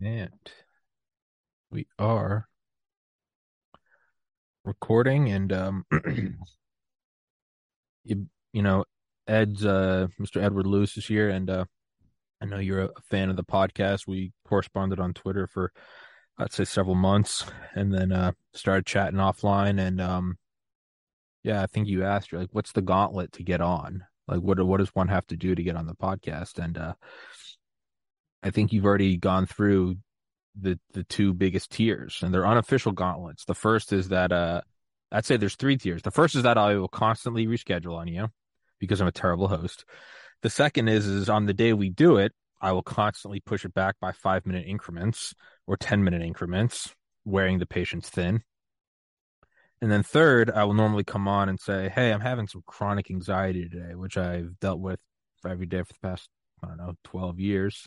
And we are recording and um you, you know Ed's uh Mr. Edward Loose is here and uh I know you're a fan of the podcast. We corresponded on Twitter for I'd say several months and then uh started chatting offline and um yeah, I think you asked like what's the gauntlet to get on? Like what what does one have to do to get on the podcast? And uh I think you've already gone through the the two biggest tiers and they're unofficial gauntlets. The first is that uh I'd say there's three tiers. The first is that I will constantly reschedule on you because I'm a terrible host. The second is is on the day we do it, I will constantly push it back by 5 minute increments or 10 minute increments, wearing the patience thin. And then third, I will normally come on and say, "Hey, I'm having some chronic anxiety today, which I've dealt with every day for the past I don't know, 12 years."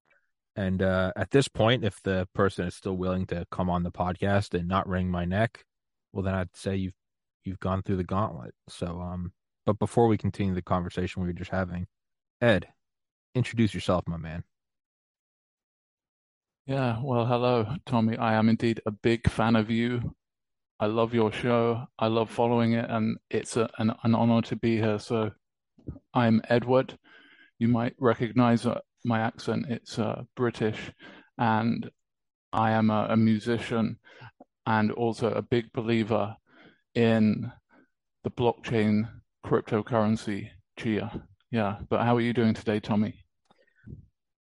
And uh, at this point, if the person is still willing to come on the podcast and not wring my neck, well, then I'd say you've you've gone through the gauntlet. So, um, but before we continue the conversation we were just having, Ed, introduce yourself, my man. Yeah, well, hello, Tommy. I am indeed a big fan of you. I love your show. I love following it, and it's a, an, an honor to be here. So, I'm Edward. You might recognize uh, my accent, it's uh, British, and I am a, a musician and also a big believer in the blockchain cryptocurrency Chia. Yeah, but how are you doing today, Tommy?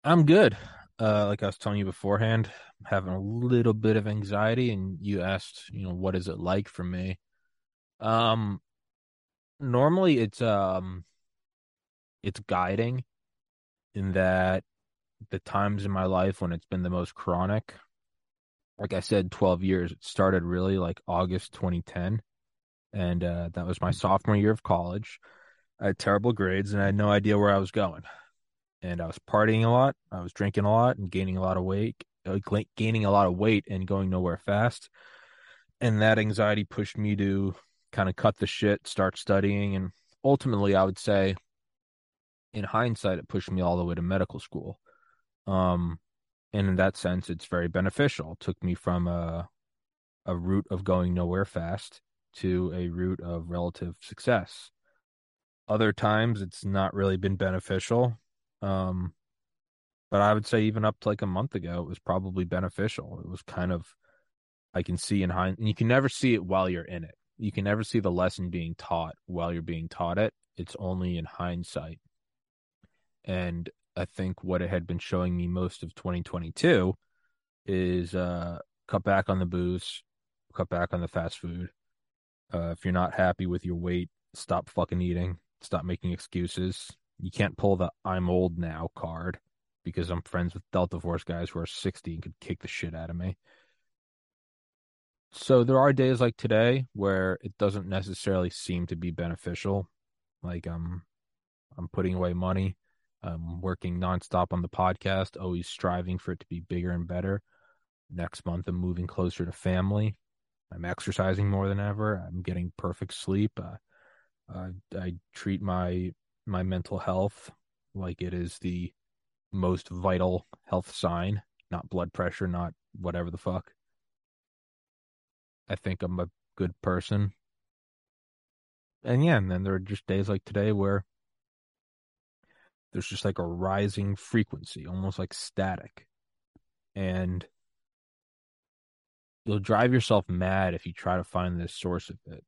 I'm good. Uh, like I was telling you beforehand, having a little bit of anxiety, and you asked, you know, what is it like for me? Um, normally it's um, it's guiding in that the times in my life when it's been the most chronic, like I said, 12 years, it started really like August 2010. And uh, that was my sophomore year of college. I had terrible grades and I had no idea where I was going. And I was partying a lot. I was drinking a lot and gaining a lot of weight, gaining a lot of weight and going nowhere fast. And that anxiety pushed me to kind of cut the shit, start studying. And ultimately, I would say in hindsight, it pushed me all the way to medical school. Um, and in that sense, it's very beneficial. It took me from a a route of going nowhere fast to a route of relative success. Other times, it's not really been beneficial. Um, but I would say even up to like a month ago, it was probably beneficial. It was kind of I can see in hindsight, and you can never see it while you're in it. You can never see the lesson being taught while you're being taught it. It's only in hindsight and I think what it had been showing me most of 2022 is uh, cut back on the booze, cut back on the fast food. Uh, if you're not happy with your weight, stop fucking eating, stop making excuses. You can't pull the I'm old now card because I'm friends with Delta Force guys who are 60 and could kick the shit out of me. So there are days like today where it doesn't necessarily seem to be beneficial. Like I'm I'm putting away money I'm working nonstop on the podcast, always striving for it to be bigger and better. Next month, I'm moving closer to family. I'm exercising more than ever. I'm getting perfect sleep. Uh, uh, I treat my my mental health like it is the most vital health sign, not blood pressure, not whatever the fuck. I think I'm a good person. And yeah, and then there are just days like today where there's just like a rising frequency, almost like static. And you'll drive yourself mad if you try to find the source of it.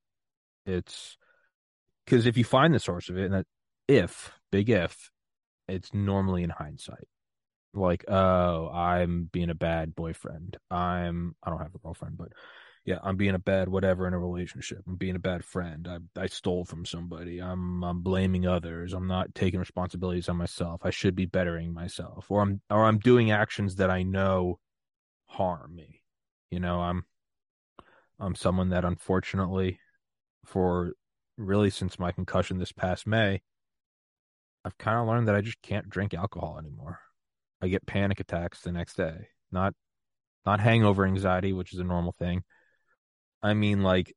It's because if you find the source of it, and that if, big if, it's normally in hindsight. Like, oh, I'm being a bad boyfriend. I'm, I don't have a girlfriend, but yeah, I'm being a bad whatever in a relationship. I'm being a bad friend. I I stole from somebody. I'm I'm blaming others. I'm not taking responsibilities on myself. I should be bettering myself. Or I'm or I'm doing actions that I know harm me. You know, I'm I'm someone that unfortunately for really since my concussion this past May, I've kind of learned that I just can't drink alcohol anymore. I get panic attacks the next day. Not not hangover anxiety, which is a normal thing. I mean like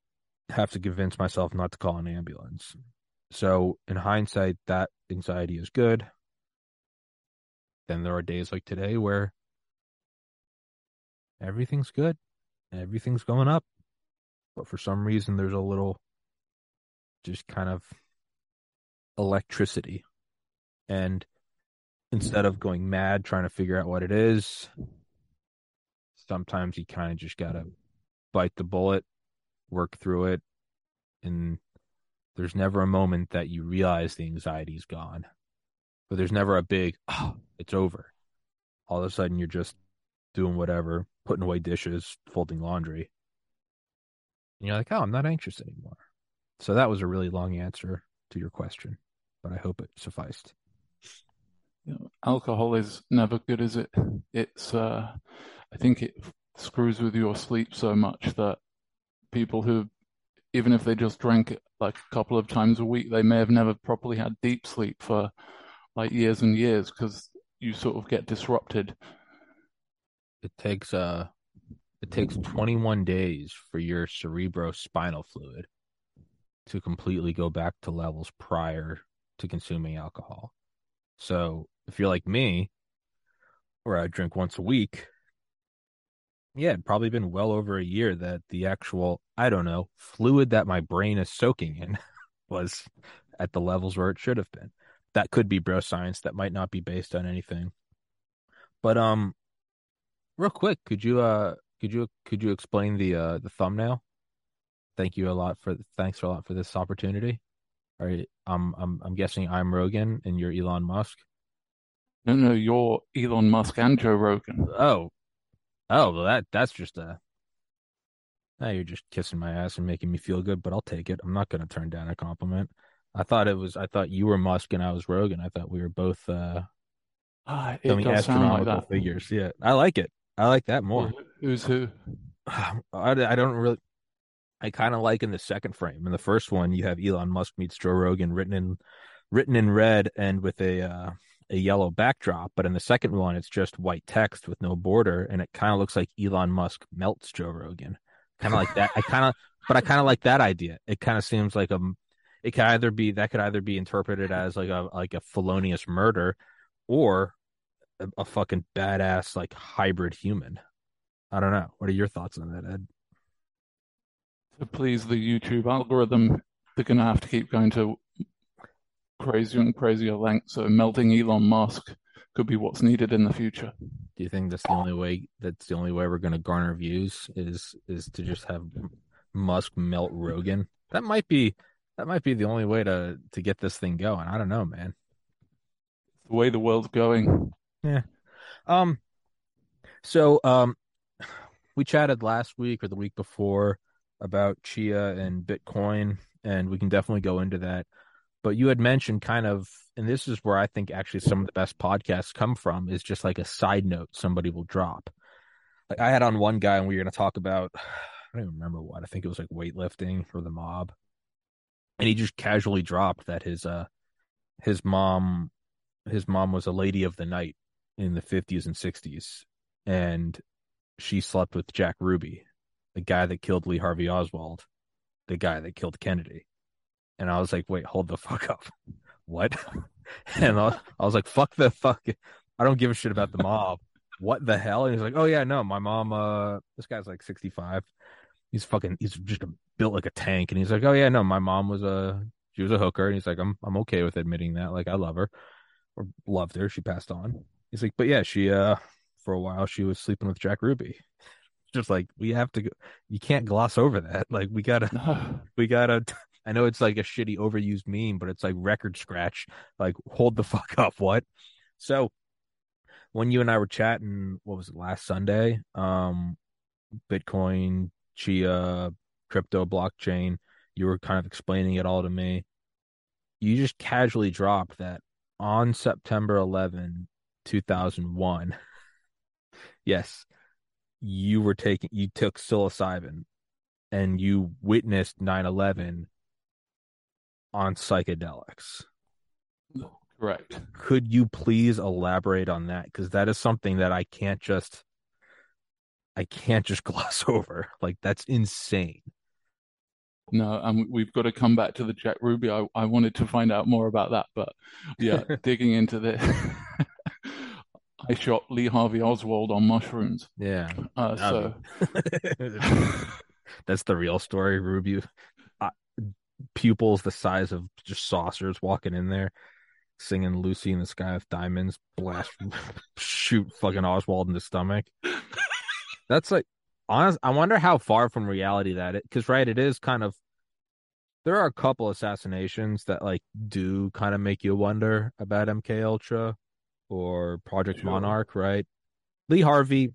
have to convince myself not to call an ambulance. So in hindsight, that anxiety is good. Then there are days like today where everything's good, everything's going up. But for some reason, there's a little just kind of electricity. And instead of going mad trying to figure out what it is, sometimes you kind of just got to bite the bullet, work through it, and there's never a moment that you realize the anxiety's gone. But there's never a big, oh, it's over. All of a sudden, you're just doing whatever, putting away dishes, folding laundry. And you're like, oh, I'm not anxious anymore. So that was a really long answer to your question, but I hope it sufficed. You know, alcohol is never good, is it? It's, uh, I think it screws with your sleep so much that people who, even if they just drank like a couple of times a week, they may have never properly had deep sleep for like years and years because you sort of get disrupted. It takes uh it takes 21 days for your cerebrospinal fluid to completely go back to levels prior to consuming alcohol. So if you're like me, where I drink once a week, yeah, it'd probably been well over a year that the actual, I don't know, fluid that my brain is soaking in was at the levels where it should have been. That could be bro science. That might not be based on anything. But um, real quick, could you uh, could you could you explain the uh the thumbnail? Thank you a lot for thanks a lot for this opportunity. All right, I'm I'm I'm guessing I'm Rogan and you're Elon Musk. No, no, you're Elon Musk and Joe Rogan. Oh, oh, well that that's just a. Now you're just kissing my ass and making me feel good, but I'll take it. I'm not going to turn down a compliment. I thought it was. I thought you were Musk and I was Rogan. I thought we were both uh, ah, it does astronomical like figures. Yeah, I like it. I like that more. Who's who? I, I don't really. I kind of like in the second frame. In the first one, you have Elon Musk meets Joe Rogan written in written in red and with a uh, a yellow backdrop. But in the second one, it's just white text with no border, and it kind of looks like Elon Musk melts Joe Rogan. Kind of like that. I kind of, but I kind of like that idea. It kind of seems like a. It could either be that could either be interpreted as like a like a felonious murder, or a, a fucking badass like hybrid human. I don't know. What are your thoughts on that, Ed? To please the YouTube algorithm, they're gonna have to keep going to crazier and crazier lengths. So melting Elon Musk could be what's needed in the future. Do you think that's the only way? That's the only way we're going to garner views is is to just have Musk melt Rogan. That might be that might be the only way to to get this thing going. I don't know, man. the way the world's going. Yeah. Um. So um, we chatted last week or the week before about Chia and Bitcoin, and we can definitely go into that. But you had mentioned kind of, and this is where I think actually some of the best podcasts come from is just like a side note somebody will drop. Like I had on one guy and we were going to talk about, I don't even remember what. I think it was like weightlifting for the mob, and he just casually dropped that his uh his mom his mom was a lady of the night in the 50s and 60s and she slept with Jack Ruby, the guy that killed Lee Harvey Oswald, the guy that killed Kennedy. And I was like, wait, hold the fuck up. What? and I, I was like, fuck the fuck. I don't give a shit about the mob. What the hell? And he's like, oh yeah, no, my mom, uh, this guy's like 65. He's fucking, he's just a, built like a tank. And he's like, oh yeah, no, my mom was a, she was a hooker. And he's like, I'm, I'm okay with admitting that. Like, I love her or loved her. She passed on. He's like, but yeah, she, uh, for a while, she was sleeping with Jack Ruby just like we have to go you can't gloss over that like we gotta we gotta I know it's like a shitty overused meme, but it's like record scratch. Like, hold the fuck up. What? So when you and I were chatting, what was it last Sunday? Um, Bitcoin, Chia, crypto, blockchain. You were kind of explaining it all to me. You just casually dropped that on September 11, 2001. yes, you were taking you took psilocybin and you witnessed 9/11 on psychedelics. Correct. Could you please elaborate on that cuz that is something that I can't just I can't just gloss over. Like that's insane. No, and we've got to come back to the Jack Ruby. I, I wanted to find out more about that, but yeah, digging into this. I shot Lee Harvey Oswald on mushrooms. Yeah. Uh, so that's the real story, Ruby. Pupils the size of just saucers walking in there, singing "Lucy in the Sky with Diamonds," blast, shoot fucking Oswald in the stomach. That's like honest. I wonder how far from reality that it because right, it is kind of. There are a couple assassinations that like do kind of make you wonder about MK Ultra or Project sure. Monarch, right? Lee Harvey.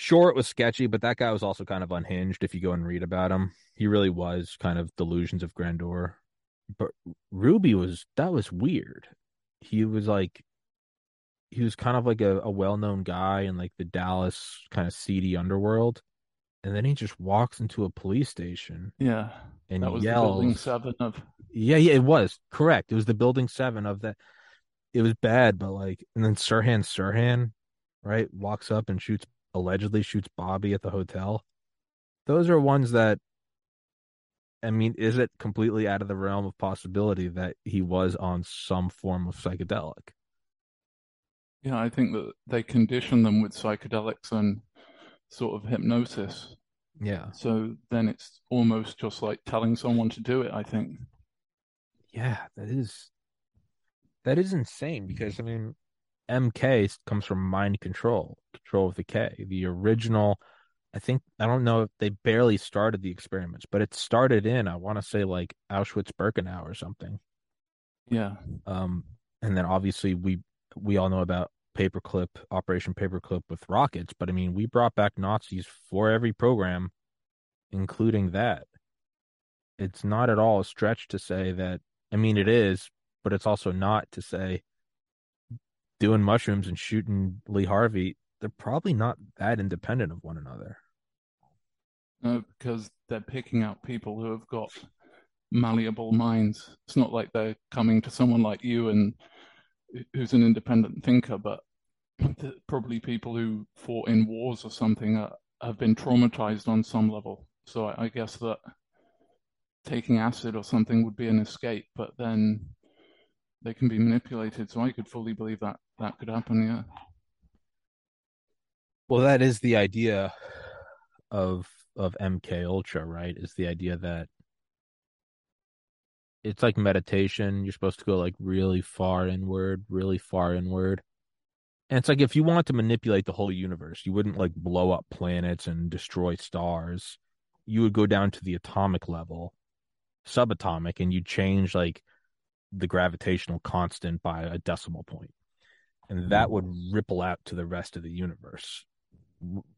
Sure, it was sketchy, but that guy was also kind of unhinged. If you go and read about him, he really was kind of delusions of grandeur. But Ruby was that was weird. He was like he was kind of like a, a well-known guy in like the Dallas kind of seedy underworld, and then he just walks into a police station. Yeah, and that was yells. the building seven of. Yeah, yeah, it was correct. It was the building seven of that. It was bad, but like, and then Sirhan Sirhan, right, walks up and shoots allegedly shoots Bobby at the hotel. Those are ones that. I mean, is it completely out of the realm of possibility that he was on some form of psychedelic? Yeah, I think that they condition them with psychedelics and sort of hypnosis. Yeah. So then it's almost just like telling someone to do it, I think. Yeah, that is that is insane because I mean MK comes from mind control, control of the K. The original I think I don't know if they barely started the experiments, but it started in I want to say like Auschwitz Birkenau or something. Yeah. Um and then obviously we we all know about paperclip operation paperclip with rockets but i mean we brought back nazis for every program including that it's not at all a stretch to say that i mean it is but it's also not to say doing mushrooms and shooting lee harvey they're probably not that independent of one another no because they're picking out people who have got malleable minds it's not like they're coming to someone like you and who's an independent thinker, but probably people who fought in wars or something are, have been traumatized on some level. So I, I guess that taking acid or something would be an escape, but then they can be manipulated. So I could fully believe that that could happen. Yeah. Well, that is the idea of of MK Ultra, right? Is the idea that it's like meditation. You're supposed to go like really far inward, really far inward. And it's like if you want to manipulate the whole universe, you wouldn't like blow up planets and destroy stars. You would go down to the atomic level, subatomic, and you change like the gravitational constant by a decimal point. And mm-hmm. that would ripple out to the rest of the universe.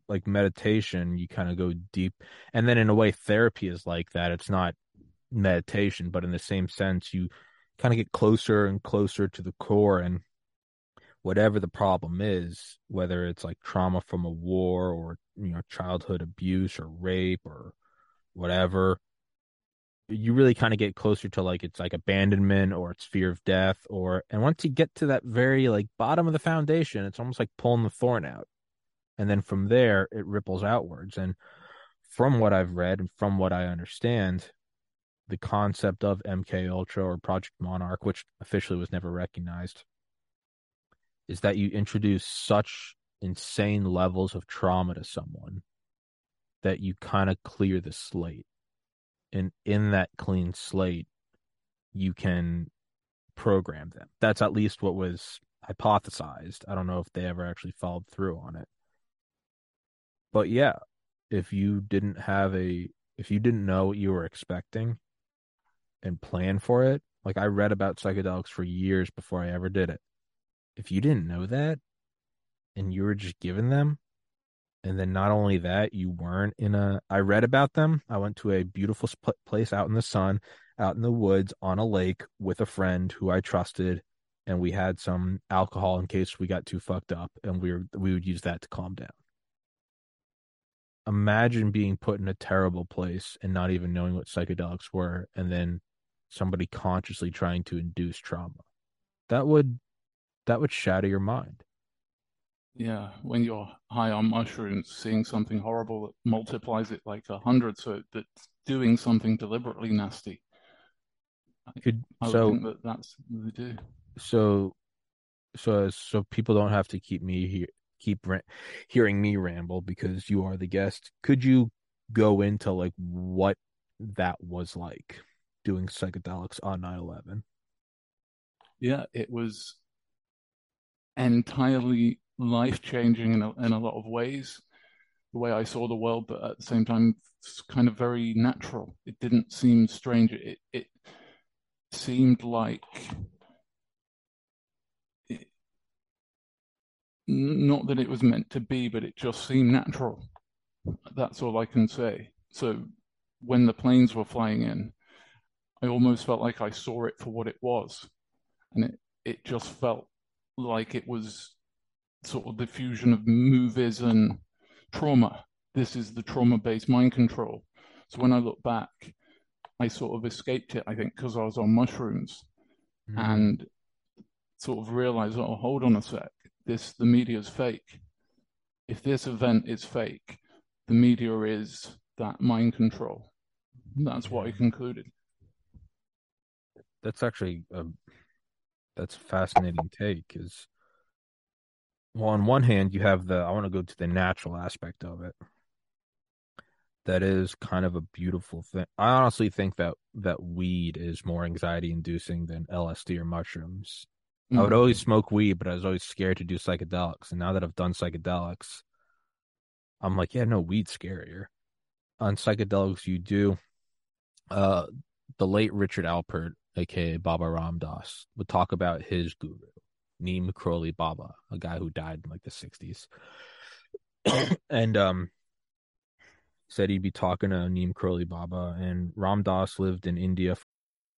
Like meditation, you kind of go deep. And then in a way, therapy is like that. It's not meditation, but in the same sense, you kind of get closer and closer to the core and whatever the problem is, whether it's like trauma from a war or you know childhood abuse or rape or whatever, you really kind of get closer to like it's like abandonment or it's fear of death or and once you get to that very like bottom of the foundation, it's almost like pulling the thorn out. And then from there it ripples outwards. And from what I've read and from what I understand, the concept of MK Ultra or Project Monarch, which officially was never recognized, is that you introduce such insane levels of trauma to someone that you kind of clear the slate. And in that clean slate, you can program them. That's at least what was hypothesized. I don't know if they ever actually followed through on it. But yeah, if you didn't have a if you didn't know what you were expecting and plan for it. Like I read about psychedelics for years before I ever did it. If you didn't know that and you were just given them, and then not only that, you weren't in a. I read about them. I went to a beautiful place out in the sun, out in the woods on a lake with a friend who I trusted, and we had some alcohol in case we got too fucked up, and we were we would use that to calm down. imagine being put in a terrible place and not even knowing what psychedelics were, and then somebody consciously trying to induce trauma. That would that would shatter your mind. Yeah, when you're high on mushrooms, seeing something horrible that multiplies it like a hundred, so that's doing something deliberately nasty. Could I so think that that's what they do. so so uh, so people don't have to keep me here keep ra- hearing me ramble because you are the guest. Could you go into like what that was like doing psychedelics on 9/11? Yeah, it was entirely life changing in a, in a lot of ways. The way I saw the world, but at the same time, it's kind of very natural. It didn't seem strange. It it seemed like it, not that it was meant to be, but it just seemed natural. That's all I can say. So when the planes were flying in, I almost felt like I saw it for what it was, and it it just felt like it was sort of the fusion of movies and trauma. This is the trauma-based mind control. So when I look back, I sort of escaped it, I think, because I was on mushrooms Mm-hmm. and sort of realized, oh, hold on a sec, this the media is fake. If this event is fake, the media is that mind control. That's what I concluded. That's actually a that's a fascinating take because well on one hand you have the I want to go to the natural aspect of it. That is kind of a beautiful thing. I honestly think that that weed is more anxiety inducing than LSD or mushrooms. I would Mm. always smoke weed, but I was always scared to do psychedelics. And now that I've done psychedelics, I'm like, yeah, no, weed's scarier. On psychedelics, you do. Uh, the late Richard Alpert, aka Baba Ramdas, would talk about his guru, Neem Karoli Baba, a guy who died in like the 60s. and um said he'd be talking to Neem Karoli Baba, and Ramdas lived in India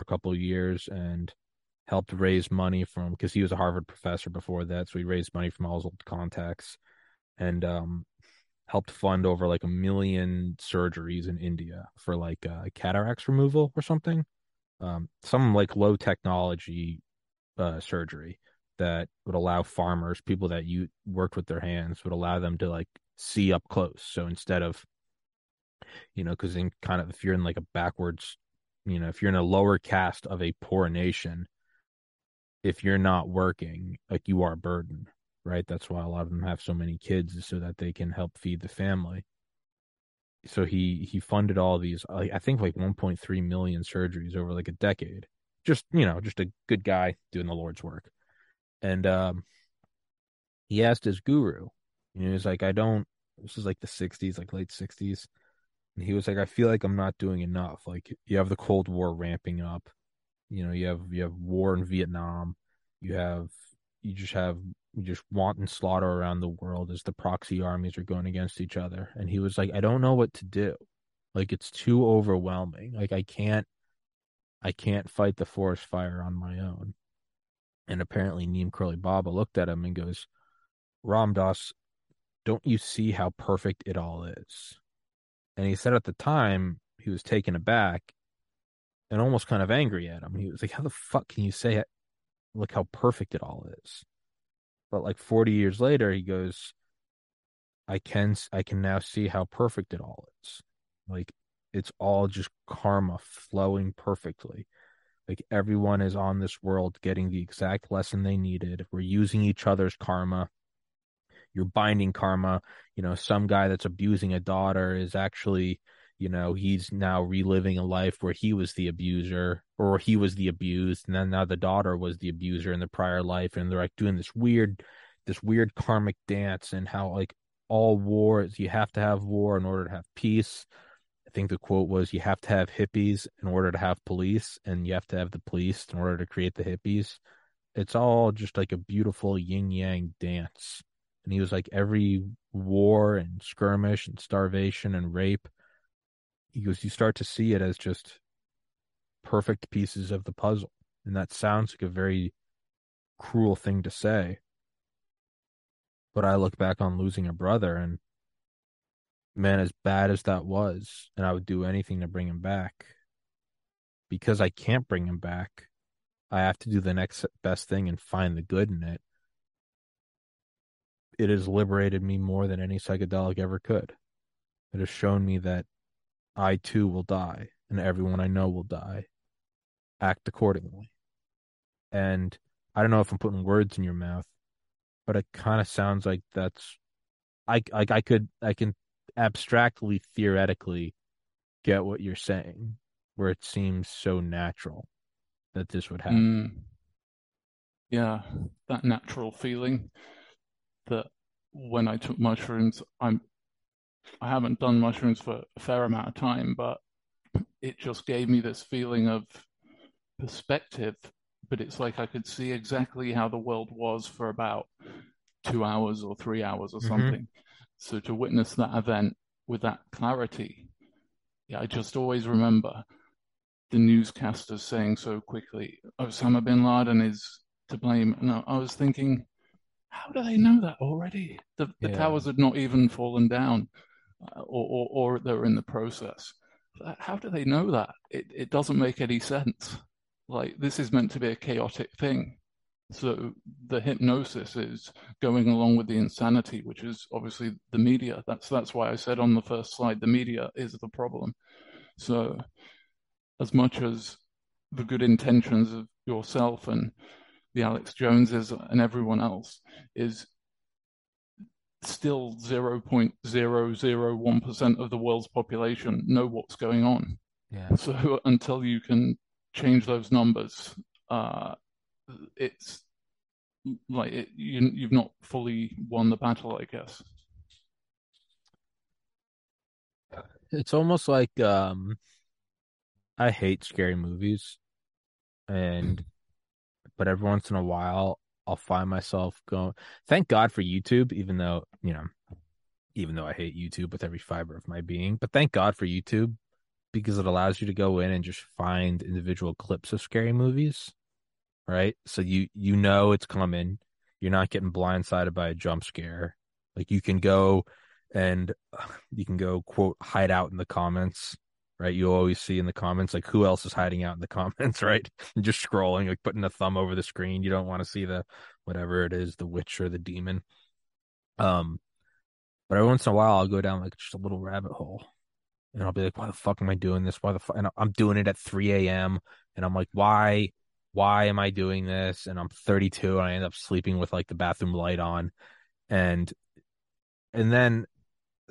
A couple of years and helped raise money from because he was a Harvard professor before that, so he raised money from all his old contacts and um helped fund over like a million surgeries in India for like uh, cataracts removal or something. Um, some like low technology uh, surgery that would allow farmers, people that you worked with their hands, would allow them to like see up close. So instead of, you know, because in kind of if you're in like a backwards you know, if you're in a lower caste of a poor nation, if you're not working, like you are a burden, right? That's why a lot of them have so many kids, so that they can help feed the family. So he he funded all these, I think like 1.3 million surgeries over like a decade. Just you know, just a good guy doing the Lord's work. And um, he asked his guru, you know, he's like, I don't. This is like the 60s, like late 60s. And he was like, I feel like I'm not doing enough. Like you have the Cold War ramping up. You know, you have you have war in Vietnam. You have you just have you just wanton slaughter around the world as the proxy armies are going against each other. And he was like, I don't know what to do. Like it's too overwhelming. Like I can't I can't fight the forest fire on my own. And apparently Neem Karoli Baba looked at him and goes, Ramdas, don't you see how perfect it all is? And he said at the time he was taken aback and almost kind of angry at him. He was like, How the fuck can you say it? Look how perfect it all is. But like 40 years later, he goes, I can I can now see how perfect it all is. Like it's all just karma flowing perfectly. Like everyone is on this world getting the exact lesson they needed. We're using each other's karma. You're binding karma. You know, some guy that's abusing a daughter is actually, you know, he's now reliving a life where he was the abuser or he was the abused, and then now the daughter was the abuser in the prior life, and they're like doing this weird, this weird karmic dance, and how like all wars you have to have war in order to have peace. I think the quote was you have to have hippies in order to have police, and you have to have the police in order to create the hippies. It's all just like a beautiful yin yang dance. And he was like every war and skirmish and starvation and rape. He goes, you start to see it as just perfect pieces of the puzzle. And that sounds like a very cruel thing to say. But I look back on losing a brother and man, as bad as that was, and I would do anything to bring him back. Because I can't bring him back, I have to do the next best thing and find the good in it. It has liberated me more than any psychedelic ever could. It has shown me that I too will die, and everyone I know will die. Act accordingly. And I don't know if I'm putting words in your mouth, but it kind of sounds like that's I like I could I can abstractly theoretically get what you're saying where it seems so natural that this would happen. Mm. Yeah, that natural feeling that when I took mushrooms, I'm I haven't done mushrooms for a fair amount of time, but it just gave me this feeling of perspective but it's like I could see exactly how the world was for about two hours or three hours or mm-hmm. something. So to witness that event with that clarity, yeah, I just always remember the newscasters saying so quickly, Osama bin Laden is to blame. And I was thinking, how do they know that already? The, the yeah. towers had not even fallen down uh, or, or, or they're in the process. How do they know that? It, it doesn't make any sense like this is meant to be a chaotic thing. So the hypnosis is going along with the insanity, which is obviously the media. That's that's why I said on the first slide, the media is the problem. So as much as the good intentions of yourself and the Alex Joneses and everyone else is still 0.001% of the world's population know what's going on. Yeah. So until you can change those numbers, uh, it's like it, you, you've not fully won the battle, I guess. It's almost like um, I hate scary movies, and but every once in a while I'll find myself going. Thank God for YouTube, even though you know, even though I hate YouTube with every fiber of my being, but thank God for YouTube because it allows you to go in and just find individual clips of scary movies, right? So you you know it's coming. You're not getting blindsided by a jump scare. Like you can go and you can go quote hide out in the comments, right? You always see in the comments like who else is hiding out in the comments, right? And just scrolling, like putting a thumb over the screen. You don't want to see the whatever it is, the witch or the demon. Um, but every once in a while, I'll go down like just a little rabbit hole and I'll be like, why the fuck am I doing this? Why the fuck? And I'm doing it at 3 a.m. And I'm like, why? Why am I doing this? And I'm 32 and I end up sleeping with like the bathroom light on. And, and then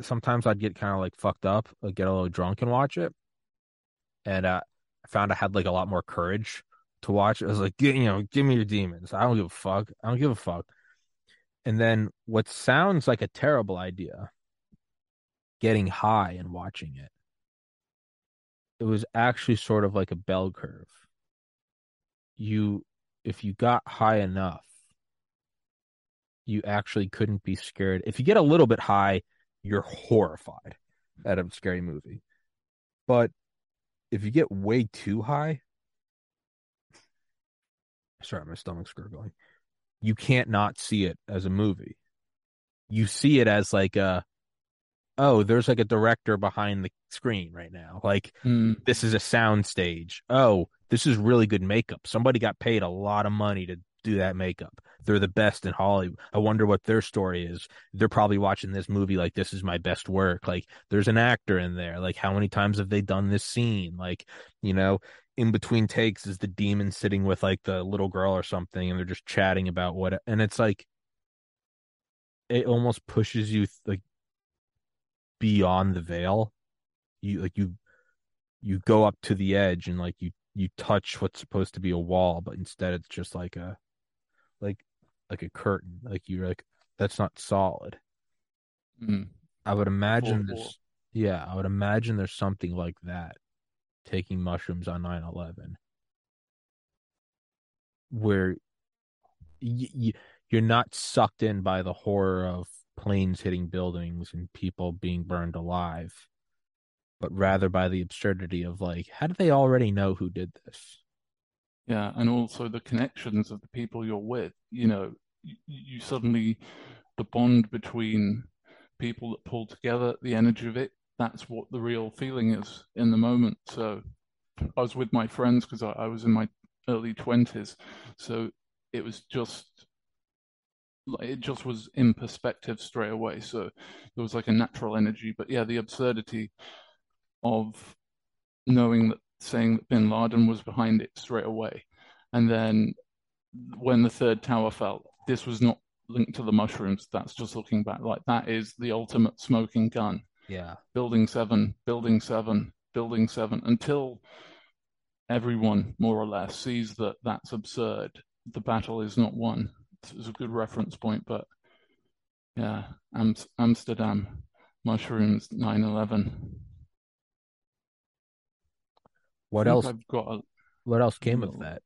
sometimes I'd get kind of like fucked up, like get a little drunk and watch it. And uh, I found I had like a lot more courage to watch. It I was like, you know, give me your demons. I don't give a fuck. I don't give a fuck. And then what sounds like a terrible idea getting high and watching it. It was actually sort of like a bell curve. You, if you got high enough, you actually couldn't be scared. If you get a little bit high, you're horrified at a scary movie. But if you get way too high, sorry, my stomach's gurgling. You can't not see it as a movie. You see it as like a oh, there's like a director behind the screen right now. Like mm. this is a sound stage. Oh, this is really good makeup. Somebody got paid a lot of money to do that makeup. They're the best in Hollywood. I wonder what their story is. They're probably watching this movie like this is my best work. Like there's an actor in there. Like how many times have they done this scene? Like, you know, in between takes is the demon sitting with like the little girl or something and they're just chatting about what and it's like it almost pushes you like beyond the veil. You like you you go up to the edge and like you you touch what's supposed to be a wall, but instead it's just like a like like a curtain. Like you're like that's not solid. Mm. I would imagine Four, there's yeah, I would imagine there's something like that taking mushrooms on 9/11 where y- y- you're not sucked in by the horror of planes hitting buildings and people being burned alive, but rather by the absurdity of like, how do they already know who did this? Yeah, and also the connections of the people you're with. You know, you, suddenly the bond between people that pull together, the energy of it, that's what the real feeling is in the moment. So I was with my friends because I, I was in my early 20s. So it was just it just was in perspective straight away. So there was like a natural energy. But yeah, the absurdity of knowing that saying that bin Laden was behind it straight away. And then when the third tower fell, this was not linked to the mushrooms. That's just looking back. Like that is the ultimate smoking gun. Yeah. Building seven, building seven, building seven, until everyone more or less sees that that's absurd. The battle is not won. It's a good reference point, but yeah, Am- Amsterdam, mushrooms, 9 11. What else? I've got a, What else came of that?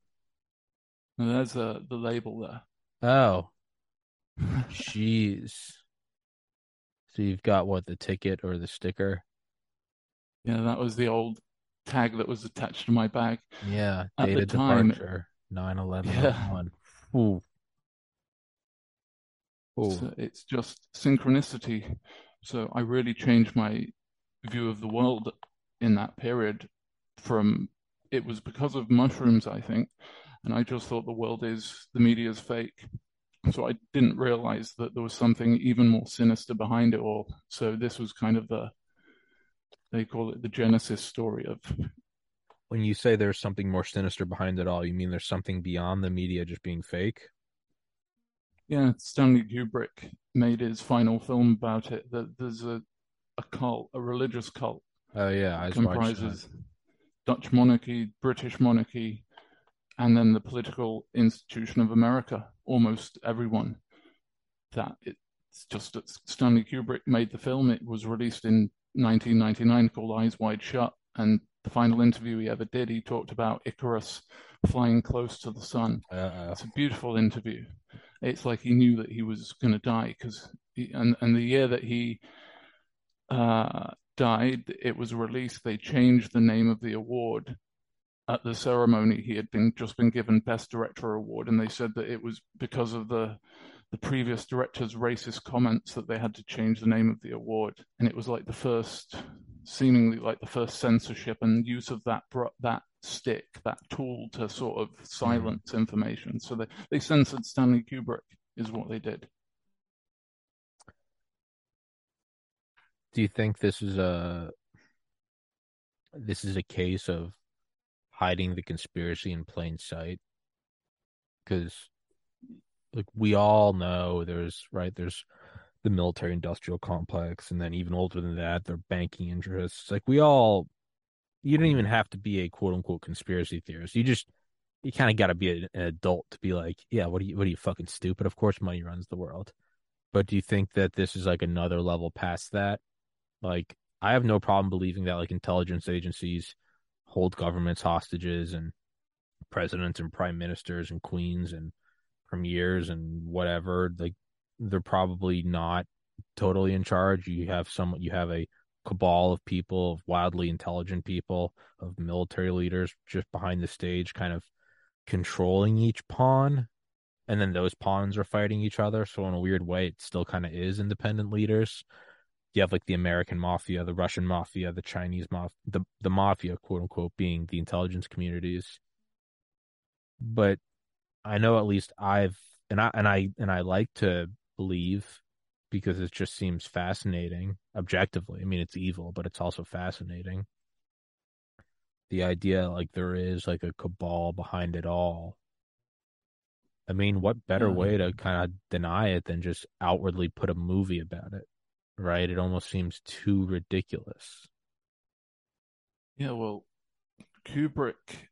there's a, the label there. Oh, jeez. So you've got what the ticket or the sticker? Yeah, that was the old tag that was attached to my bag. Yeah, At the time- departure, 9/11. Yeah. one. Ooh. Ooh. So it's just synchronicity. So I really changed my view of the world in that period from it was because of mushrooms, I think. And I just thought the world is the media is fake. So I didn't realize that there was something even more sinister behind it all. So this was kind of the they call it the genesis story of When you say there's something more sinister behind it all, you mean there's something beyond the media just being fake? Yeah, Stanley Kubrick made his final film about it. That there's a a cult, a religious cult, Oh yeah, I comprises Dutch monarchy, British monarchy, and then the political institution of America. Almost everyone. That it's just that Stanley Kubrick made the film. It was released in 1999 called Eyes Wide Shut, and the final interview he ever did, he talked about Icarus flying close to the sun. that. Uh, It's a beautiful interview. It's like he knew that he was going to die because, and and the year that he uh, died, it was released. They changed the name of the award at the ceremony. He had been just been given Best Director award, and they said that it was because of the the previous director's racist comments that they had to change the name of the award. And it was like the first, seemingly like the first censorship and use of that that stick, that tool to sort of silence information. So they, they censored Stanley Kubrick, is what they did. do you think this is a this is a case of hiding the conspiracy in plain sight? Because like we all know there's right there's the military industrial complex and then even older than that their banking interests. Like we all you don't even have to be a quote unquote conspiracy theorist. You just you kind of got to be a, an adult to be like yeah what are you what are you fucking stupid? Of course money runs the world. But do you think that this is like another level past that? Like i have no problem believing that like intelligence agencies hold governments hostages and presidents and prime ministers and queens and premiers and whatever like they're probably not totally in charge. You have some you have a cabal of people of wildly intelligent people of military leaders just behind the stage kind of controlling each pawn. And then those pawns are fighting each other. So in a weird way it still kind of is independent leaders you have like the american mafia the russian mafia the chinese mafia the, the mafia quote unquote being the intelligence communities but I know at least I've and I and I and I like to believe because it just seems fascinating objectively. I mean, it's evil, but it's also fascinating. The idea like there is like a cabal behind it all. I mean, what better way to kind of deny it than just outwardly put a movie about it, right? It almost seems too ridiculous. Yeah, well, Kubrick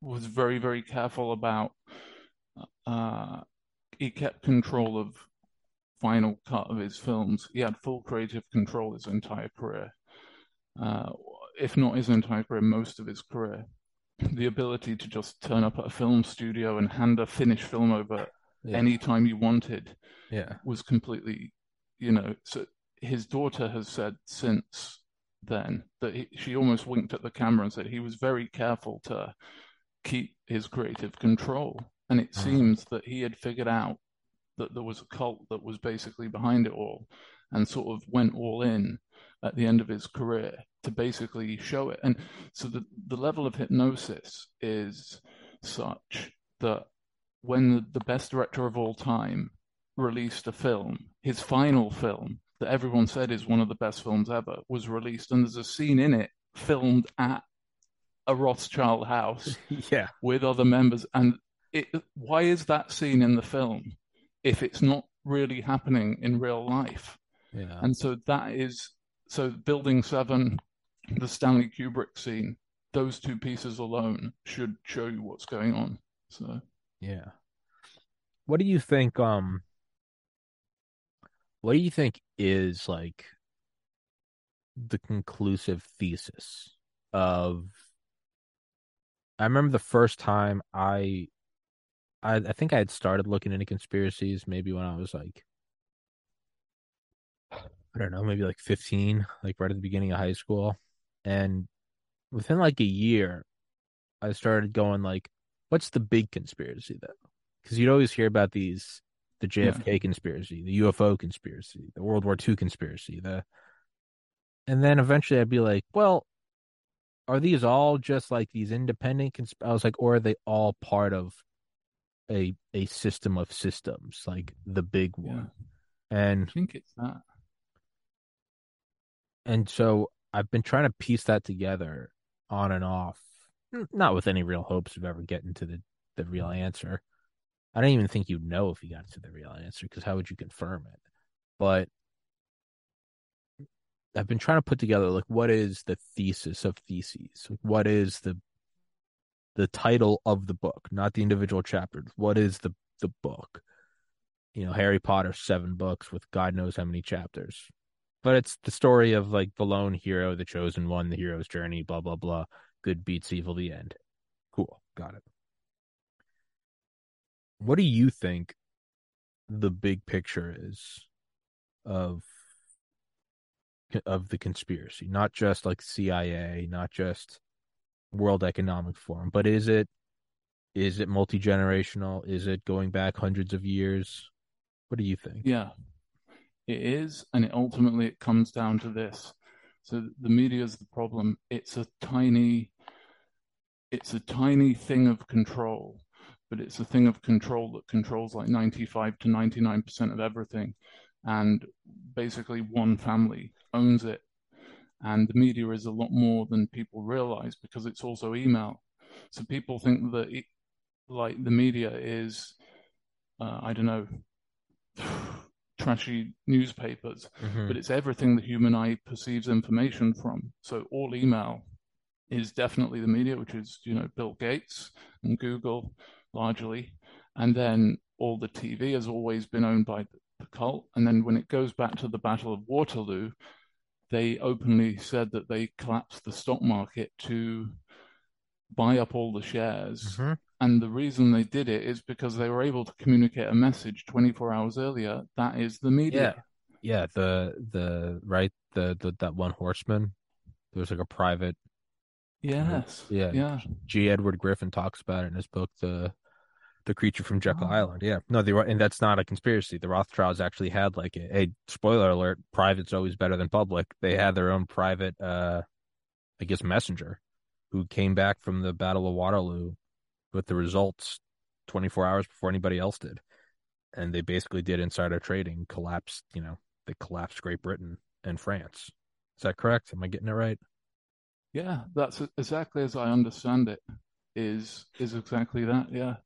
was very, very careful about. Uh, he kept control of final cut of his films, he had full creative control his entire career. Uh, if not his entire career, most of his career. The ability to just turn up at a film studio and hand a finished film over Yeah. anytime you wanted Yeah. was completely, you know. So his daughter has said since then that he, she almost winked at the camera and said he was very careful to keep his creative control. And it Mhm. seems that he had figured out that there was a cult that was basically behind it all and sort of went all in at the end of his career to basically show it. And so the, the level of hypnosis is such that when the, the best director of all time released a film, his final film that everyone said is one of the best films ever was released, and there's a scene in it filmed at a Rothschild house Yeah. with other members. And it, why is that scene in the film if it's not really happening in real life? Yeah. And so that is so Building Seven, the Stanley Kubrick scene. Those two pieces alone should show you what's going on. So Yeah. What do you think um what do you think is like the conclusive thesis of I remember the first time I I I think I had started looking into conspiracies maybe when I was like I don't know, maybe like 15, like right at the beginning of high school. And within like a year, I started going like, what's the big conspiracy though? Because you'd always hear about these the JFK conspiracy, the UFO conspiracy, the World War II conspiracy, the and then eventually I'd be like, well, are these all just like these independent consp I was like, or are they all part of a a system of systems, like the big yeah, one? And I think it's that. and so I've been trying to piece that together on and off, not with any real hopes of ever getting to the the real answer. I don't even think you'd know if you got to the real answer because how would you confirm it? But I've been trying to put together like what is the thesis of theses? What is the the title of the book, not the individual chapters. What is the the book? You know, Harry Potter, seven books with God knows how many chapters. But it's the story of like the lone hero, the chosen one, the hero's journey, blah blah blah. Good beats evil, the end. Cool, got it. What do you think the big picture is of of the conspiracy? Not just like CIA, not just World Economic Forum, but is it is it multi generational? Is it going back hundreds of years? What do you think? Yeah, it is, and it ultimately it comes down to this. So the media is the problem. It's a tiny, it's a tiny thing of control, but it's a thing of control that controls like 95 to 99% of everything. And basically one family owns it. And the media is a lot more than people realize because it's also email. So people think that it, like the media is, uh, I don't know, trashy newspapers, Mhm. but it's everything the human eye perceives information from. So all email is definitely the media, which is, you know, Bill Gates and Google largely. And then all the TV has always been owned by the cult. And then when it goes back to the Battle of Waterloo, they openly said that they collapsed the stock market to buy up all the shares. Mhm. And the reason they did it is because they were able to communicate a message 24 hours earlier. That is the media. Yeah, the the right the, the that one horseman. There was like a private Yes. Yeah. Yeah. G. Edward Griffin talks about it in his book, the the creature from Jekyll Oh. Island. Yeah, no, the and that's not a conspiracy. The Rothschilds actually had like a, a spoiler alert: private's always better than public. They had their own private, uh, I guess, messenger who came back from the Battle of Waterloo with the results 24 hours before anybody else did, and they basically did insider trading, collapsed. You know, they collapsed Great Britain and France. Is that correct? Am I getting it right? Yeah, that's exactly as I understand it. Is is exactly that, yeah.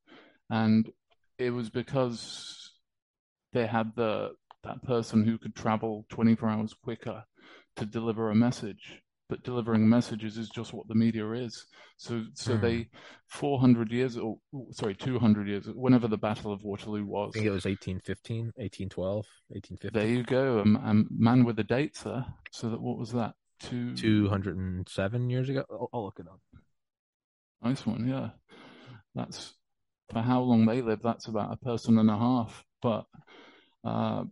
And it was because they had the that person who could travel 24 hours quicker to deliver a message. but delivering messages is just what the media is. So, so Hmm. they, 400 years, or sorry, 200 years, whenever the Battle of Waterloo was. I think it was 1815, 1812, 1815. There you go, um, um, man with the dates there. So that what was that? Two, 207 years ago. I'll, I'll look it up. Nice one, yeah. That's for how long they live. That's about a person and a half. But uh,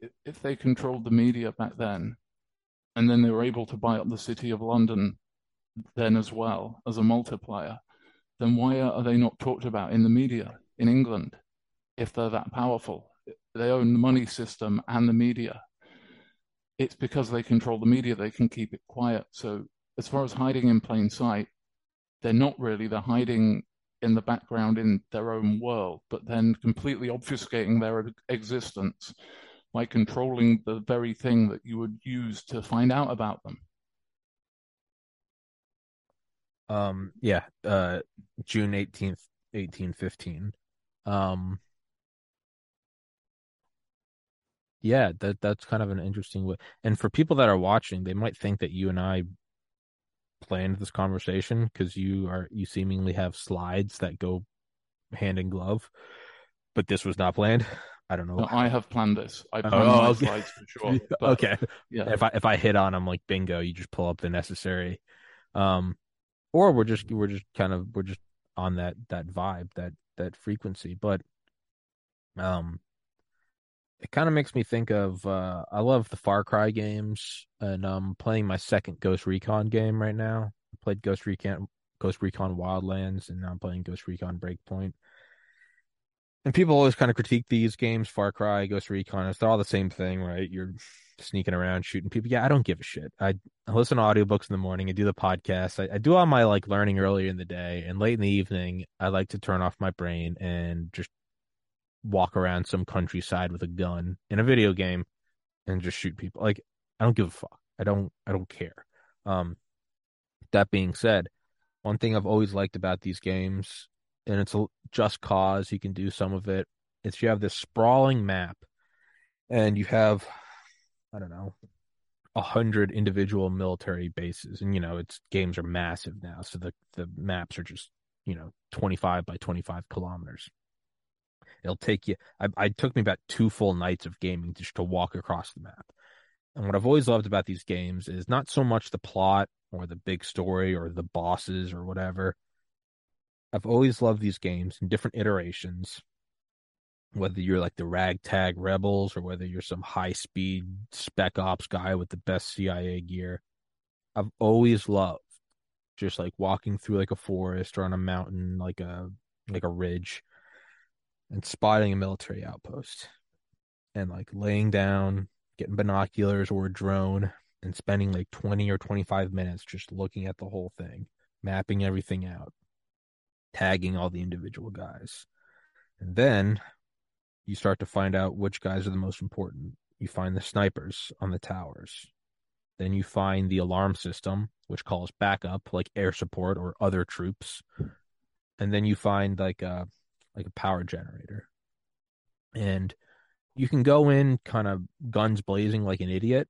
if, if they controlled the media back then, and then they were able to buy up the city of London then as well as a multiplier, then why are they not talked about in the media in England if they're that powerful? They own the money system and the media. It's because they control the media, they can keep it quiet. So, as far as hiding in plain sight, they're not really, they're hiding in the background in their own world, but then completely obfuscating their existence by controlling the very thing that you would use to find out about them. Um, yeah, uh, June 18th, 1815. Um, yeah, that that's kind of an interesting way. And for people that are watching, they might think that you and I planned this conversation because you are you seemingly have slides that go hand in glove, but this was not planned. I don't know. No, I have planned this. I planned Oh, my okay. slides for sure. But, okay. Yeah. If I if I hit on them like bingo, you just pull up the necessary. Um, or we're just we're just kind of we're just on that that vibe that that frequency. But um, it kind of makes me think of uh, I love the Far Cry games, and I'm playing my second Ghost Recon game right now. I played Ghost Recon Ghost Recon Wildlands, and now I'm playing Ghost Recon Breakpoint. And people always kind of critique these games, Far Cry, Ghost Recon. It's all the same thing, right? You're sneaking around shooting people. Yeah, I don't give a shit. I, I listen to audiobooks in the morning. I do the podcast. I, I do all my like learning earlier in the day and late in the evening. I like to turn off my brain and just walk around some countryside with a gun in a video game and just shoot people. Like I don't give a fuck. I don't. I don't care. Um, that being said, one thing I've always liked about these games, and it's just cause you can do some of it. It's you have this sprawling map, and you have I don't know, a hundred individual military bases, and you know, it's games are massive now, so the the maps are just you know twenty five by twenty five kilometers. It'll take you. I, I took me about two full nights of gaming just to walk across the map. And what I've always loved about these games is not so much the plot or the big story or the bosses or whatever. I've always loved these games in different iterations whether you're like the ragtag rebels or whether you're some high speed spec ops guy with the best CIA gear. I've always loved just like walking through like a forest or on a mountain, like a like a ridge, and spotting a military outpost, and like laying down, getting binoculars or a drone, and spending like twenty or twenty five minutes just looking at the whole thing, mapping everything out, tagging all the individual guys, and then you start to find out which guys are the most important. You find the snipers on the towers. Then you find the alarm system, which calls backup, like air support or other troops. And then you find like a like a power generator. And you can go in kind of guns blazing like an idiot,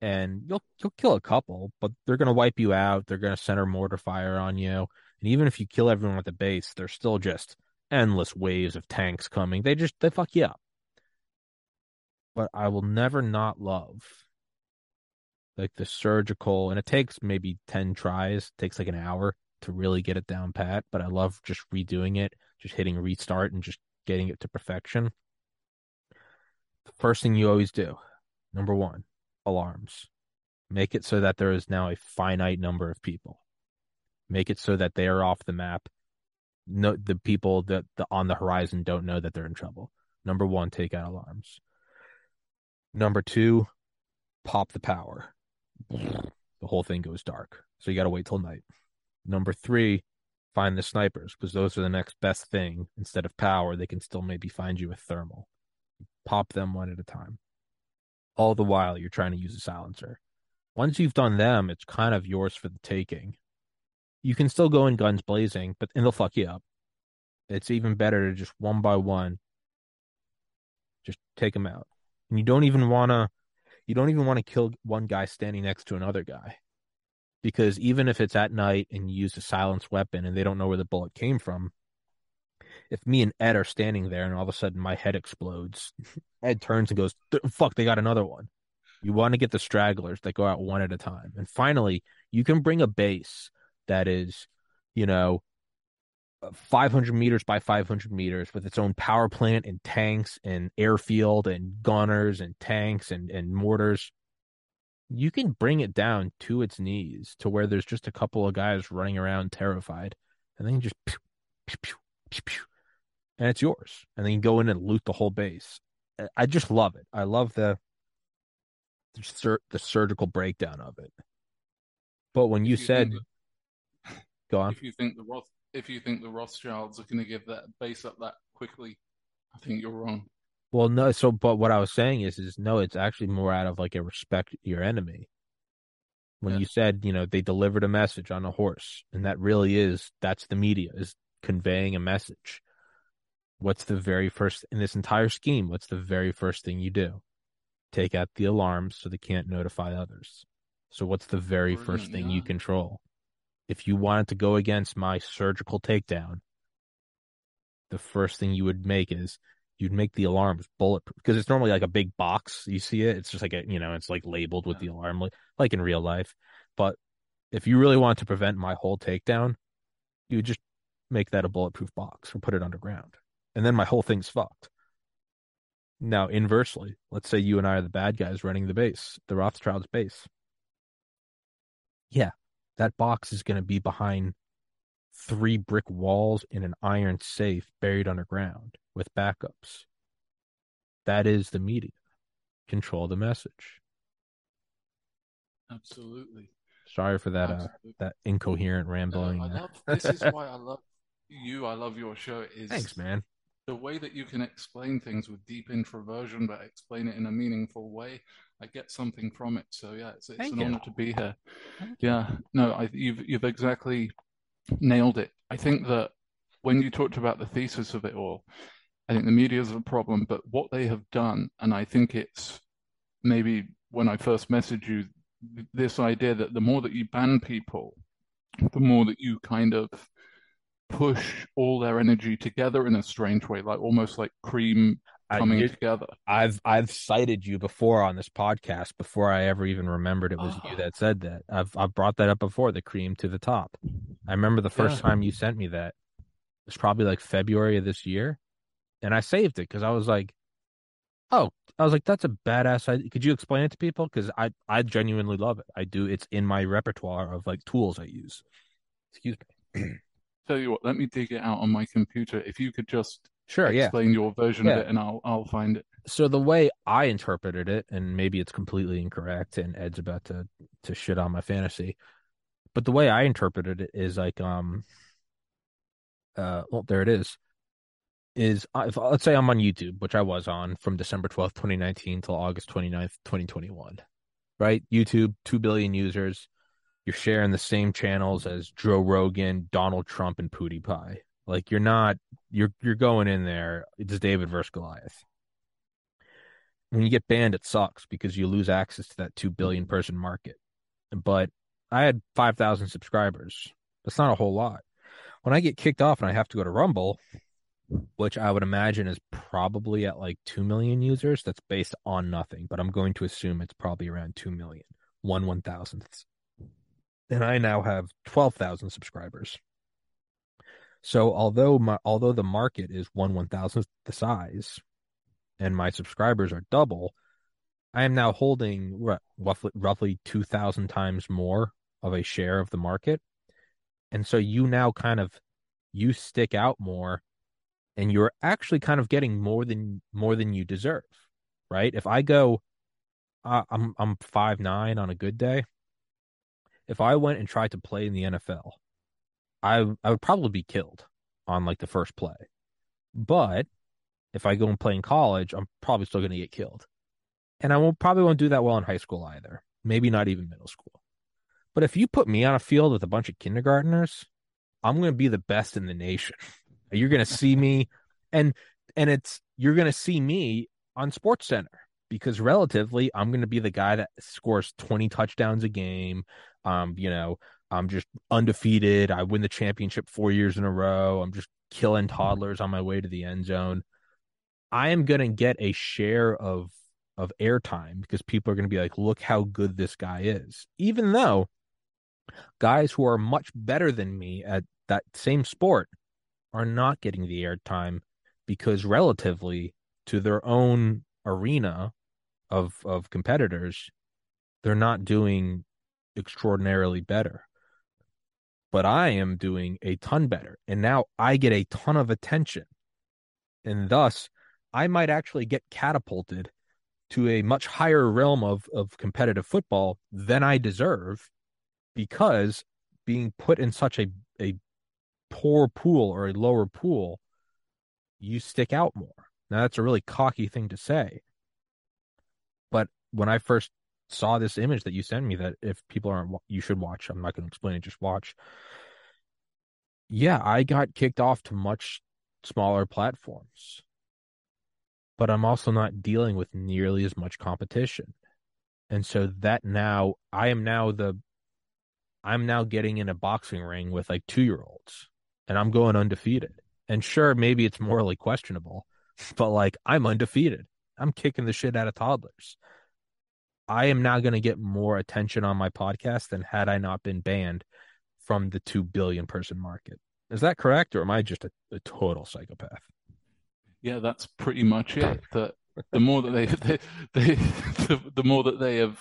and you'll you'll kill a couple, but they're gonna wipe you out. They're gonna center mortar fire on you. And even if you kill everyone at the base, they're still just endless waves of tanks coming. They just they fuck you up. But I will never not love like the surgical and it takes maybe 10 tries, takes like an hour to really get it down pat, but I love just redoing it, just hitting restart and just getting it to perfection. The first thing you always do, number 1, alarms. Make it so that there is now a finite number of people. Make it so that they are off the map no the people that the, on the horizon don't know that they're in trouble. Number one, take out alarms. Number two, pop the power. The whole thing goes dark. So you got to wait till night. Number three, find the snipers because those are the next best thing. Instead of power, they can still maybe find you with thermal. Pop them one at a time. All the while, you're trying to use a silencer. Once you've done them, it's kind of yours for the taking you can still go in guns blazing, but and they'll fuck you up. It's even better to just one by one, just take them out. And you don't even want to, you don't even want to kill one guy standing next to another guy. Because even if it's at night and you use a silenced weapon and they don't know where the bullet came from, if me and Ed are standing there and all of a sudden my head explodes, Ed turns and goes, fuck, they got another one. You want to get the stragglers that go out one at a time. And finally, you can bring a base that is, you know, uh, 500 meters by 500 meters with its own power plant and tanks and airfield and gunners and tanks and, and mortars. You can bring it down to its knees to where there's just a couple of guys running around terrified. And then you just pew, pew, pew, and it's yours. And then you go in and loot the whole base. I just love it. I love the the, sur- the surgical breakdown of it. But when you, you said, that, go on. If you think the Roth, if you think the Rothschilds are going to give that base up that quickly, I think you're wrong. Well, no. So, but what I was saying is, is no. It's actually more out of like a respect your enemy. When yes. you said, you know, they delivered a message on a horse, and that really is that's the media is conveying a message. What's the very first in this entire scheme? What's the very first thing you do? take out the alarms so they can't notify others. So what's the very first thing you control? If you wanted to go against my surgical takedown, the first thing you would make is you'd make the alarms bulletproof because it's normally like a big box. You see it, it's just like a you know, it's like labeled with yeah. the alarm, like, in real life. But if you really want to prevent my whole takedown, you would just make that a bulletproof box or put it underground, and then my whole thing's fucked. Now, inversely, let's say you and I are the bad guys running the base, the Rothschild's base. Yeah, that box is going to be behind three brick walls in an iron safe buried underground with backups. That is the media. Control the message. Absolutely. Sorry for that uh, that incoherent rambling. No, I love, this is why I love you. I love your show. Is Thanks, man the way that you can explain things with deep introversion, but explain it in a meaningful way, I get something from it. So yeah, it's, it's an you. honor to be here. Yeah, no, I, you've you've exactly nailed it. I think that when you talked about the thesis of it all, I think the media is a problem, but what they have done, and I think it's maybe when I first messaged you, this idea that the more that you ban people, the more that you kind of push all their energy together in a strange way, like almost like cream coming together. I've I've cited you before on this podcast before I ever even remembered it was oh. you ah. that said that. I've I've brought that up before, the cream to the top. I remember the first yeah. time you sent me that. It was probably like February of this year. And I saved it because I was like, oh, I was like, that's a badass idea. Could you explain it to people? Because I, I genuinely love it. I do. It's in my repertoire of like tools I use. Excuse me. tell you what, let me dig it out on my computer. If you could just sure, explain yeah. your version yeah. of it, and I'll I'll find it. So the way I interpreted it, and maybe it's completely incorrect, and Ed's about to to shit on my fantasy, but the way I interpreted it is like um, uh, well, there it is. Is uh, if, let's say I'm on YouTube, which I was on from December 12th, 2019 till August 29th, 2021, right? YouTube, 2 billion users you're sharing the same channels as Joe Rogan, Donald Trump, and PewDiePie. Like you're not you're you're going in there. It's David versus Goliath. When you get banned, it sucks because you lose access to that two billion person market. But I had five thousand subscribers. That's not a whole lot. When I get kicked off and I have to go to Rumble, which I would imagine is probably at like 2 million users. That's based on nothing, but I'm going to assume it's probably around 2 million, one one thousandth and I now have 12,000 subscribers. So although my although the market is one one thousandth the size, and my subscribers are double, I am now holding roughly roughly two thousand times more of a share of the market, and so you now kind of you stick out more, and you're actually kind of getting more than more than you deserve, right? If I go, uh, I'm I'm five nine on a good day, if I went and tried to play in the NFL, I I would probably be killed on like the first play. But if I go and play in college, I'm probably still going to get killed. And I won't probably won't do that well in high school either. Maybe not even middle school. But if you put me on a field with a bunch of kindergartners, I'm going to be the best in the nation. You're going to see me and and it's you're going to see me on Sports Center because relatively I'm going to be the guy that scores 20 touchdowns a game. Um, you know, I'm just undefeated. I win the championship 4 years in a row. I'm just killing toddlers on my way to the end zone. I am going to get a share of of airtime because people are going to be like, "Look how good this guy is." Even though guys who are much better than me at that same sport are not getting the airtime because relatively to their own arena of of competitors, they're not doing extraordinarily better. But I am doing a ton better. And now I get a ton of attention. And thus, I might actually get catapulted to a much higher realm of, of competitive football than I deserve because being put in such a, a poor pool or a lower pool, you stick out more. Now, that's a really cocky thing to say. But when I first saw this image that you sent me, that if people aren't, you should watch, I'm not going to explain it, just watch. Yeah, I got kicked off to much smaller platforms, but I'm also not dealing with nearly as much competition. And so that now, I am now the, I'm now getting in a boxing ring with like two year olds and I'm going undefeated. And sure, maybe it's morally questionable, but like I'm undefeated. I'm kicking the shit out of toddlers. I am now going to get more attention on my podcast than had I not been banned from the 2 billion person market. Is that correct? Or am I just a, a total psychopath? Yeah, that's pretty much it. The more that they, they, they the, the, more that they have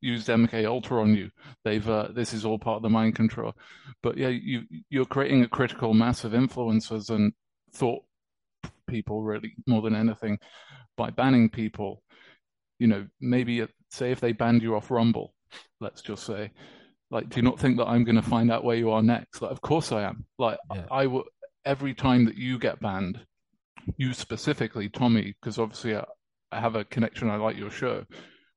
used MK Ultra on you, they've uh, this is all part of the mind control. But yeah, you you're creating a critical mass of influencers and thought people really more than anything by banning people. You know, maybe say if they banned you off Rumble, let's just say, like, do you not think that I'm going to find out where you are next? Like, of course I am. Like, yeah. I will every time that you get banned, you specifically, Tommy, because obviously I, I, have a connection. I like your show.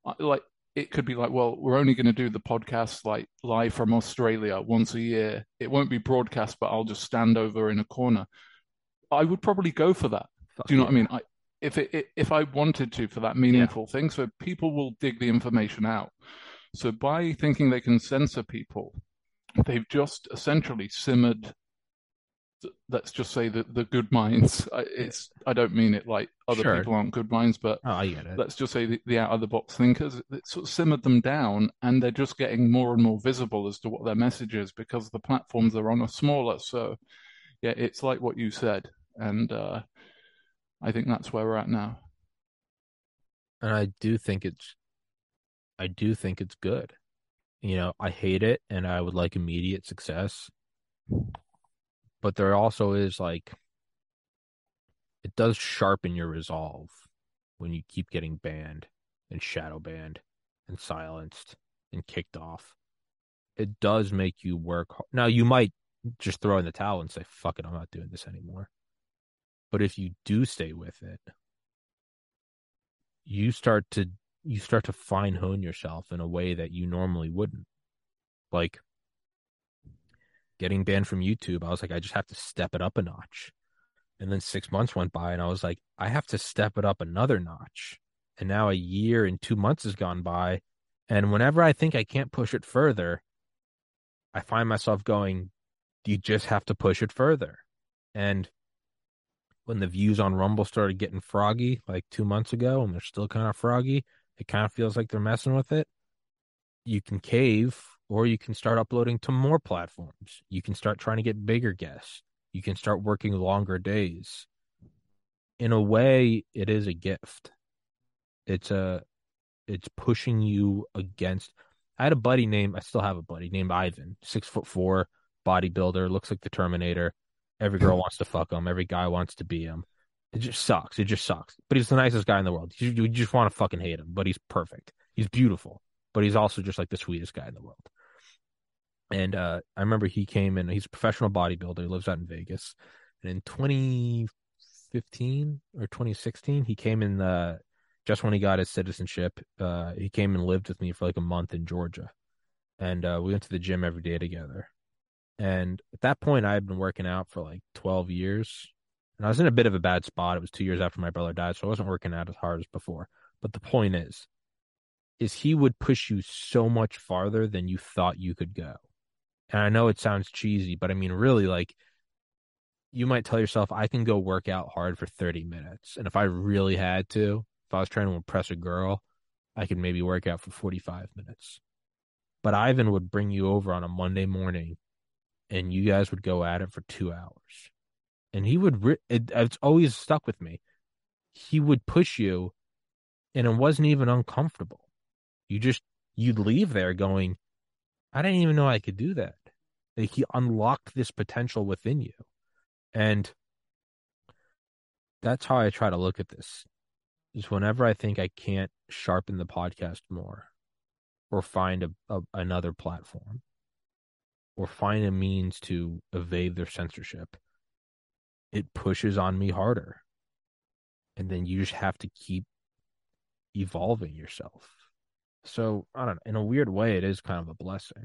I, like, it could be like, well, we're only going to do the podcast like live from Australia once a year. It won't be broadcast, but I'll just stand over in a corner. I would probably go for that. Fuck Do you know yeah. what I mean? I, if it, if I wanted to for that meaningful yeah. thing, so people will dig the information out. So by thinking they can censor people, they've just essentially simmered. Let's just say that the good minds. It's I don't mean it like other sure. people aren't good minds, but oh, I get it. let's just say the, the out of the box thinkers. It sort of simmered them down, and they're just getting more and more visible as to what their message is because the platforms they're on are smaller. So yeah, it's like what you said, and uh, I think that's where we're at now. And I do think it's I do think it's good. You know, I hate it and I would like immediate success. But there also is like it does sharpen your resolve when you keep getting banned and shadow banned and silenced and kicked off. It does make you work. Now you might just throw in the towel and say, "Fuck it, I'm not doing this anymore." But if you do stay with it, you start to you start to fine hone yourself in a way that you normally wouldn't. Like getting banned from YouTube, I was like, I just have to step it up a notch. And then six months went by, and I was like, I have to step it up another notch. And now a year and two months has gone by. And whenever I think I can't push it further, I find myself going, you just have to push it further. And when the views on Rumble started getting froggy like two months ago, and they're still kind of froggy, it kind of feels like they're messing with it. You can cave, or you can start uploading to more platforms. You can start trying to get bigger guests. You can start working longer days. In a way, it is a gift. It's a, it's pushing you against. I had a buddy named, I still have a buddy named Ivan, six foot four, bodybuilder, looks like the Terminator Every girl wants to fuck him. Every guy wants to be him. It just sucks. It just sucks. But he's the nicest guy in the world. You, you just want to fucking hate him, but he's perfect. He's beautiful, but he's also just like the sweetest guy in the world. And uh, I remember he came in. He's a professional bodybuilder. He lives out in Vegas. And in 2015 or 2016, he came in uh, just when he got his citizenship. Uh, he came and lived with me for like a month in Georgia, and uh, we went to the gym every day together. And at that point, I had been working out for like 12 years. And I was in a bit of a bad spot. It was two years after my brother died, so I wasn't working out as hard as before. But the point is, is he would push you so much farther than you thought you could go. And I know it sounds cheesy, but I mean, really, like, you might tell yourself, I can go work out hard for 30 minutes. And if I really had to, if I was trying to impress a girl, I could maybe work out for 45 minutes. But Ivan would bring you over on a Monday morning and you guys would go at it for two hours. And he would, it, it's always stuck with me. He would push you and it wasn't even uncomfortable. You just, you'd leave there going, I didn't even know I could do that. He unlocked this potential within you. And that's how I try to look at this. Is whenever I think I can't sharpen the podcast more or find a, a another platform or find a means to evade their censorship, it pushes on me harder. And then you just have to keep evolving yourself. So, I don't know. In a weird way, it is kind of a blessing.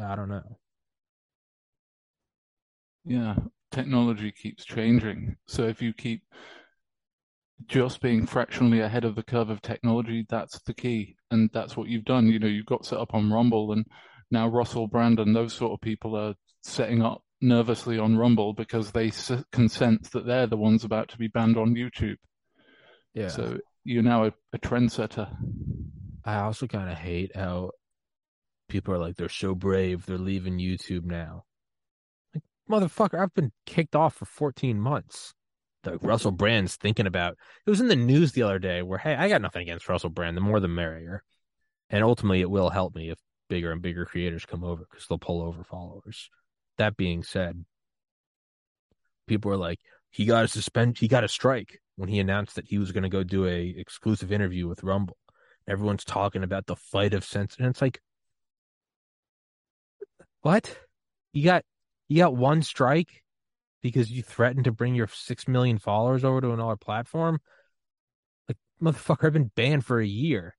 I don't know. Yeah, technology keeps changing. So if you keep just being fractionally ahead of the curve of technology, that's the key. And that's what you've done. You know, you've got set up on Rumble and now Russell Brand and those sort of people are setting up nervously on Rumble because they can sense that they're the ones about to be banned on YouTube. Yeah. So you're now a, a trendsetter. I also kind of hate how people are like, they're so brave, they're leaving YouTube now. Like, motherfucker, I've been kicked off for 14 months. Like Russell Brand's thinking about it was in the news the other day where, hey, I got nothing against Russell Brand. The more the merrier. And ultimately, it will help me if bigger and bigger creators come over because they'll pull over followers. That being said, people are like, he got a suspend, he got a strike when he announced that he was going to go do a exclusive interview with Rumble. Everyone's talking about the fight of sense, and it's like, what? You got you got one strike because you threatened to bring your six million followers over to another platform? Like, motherfucker, I've been banned for a year.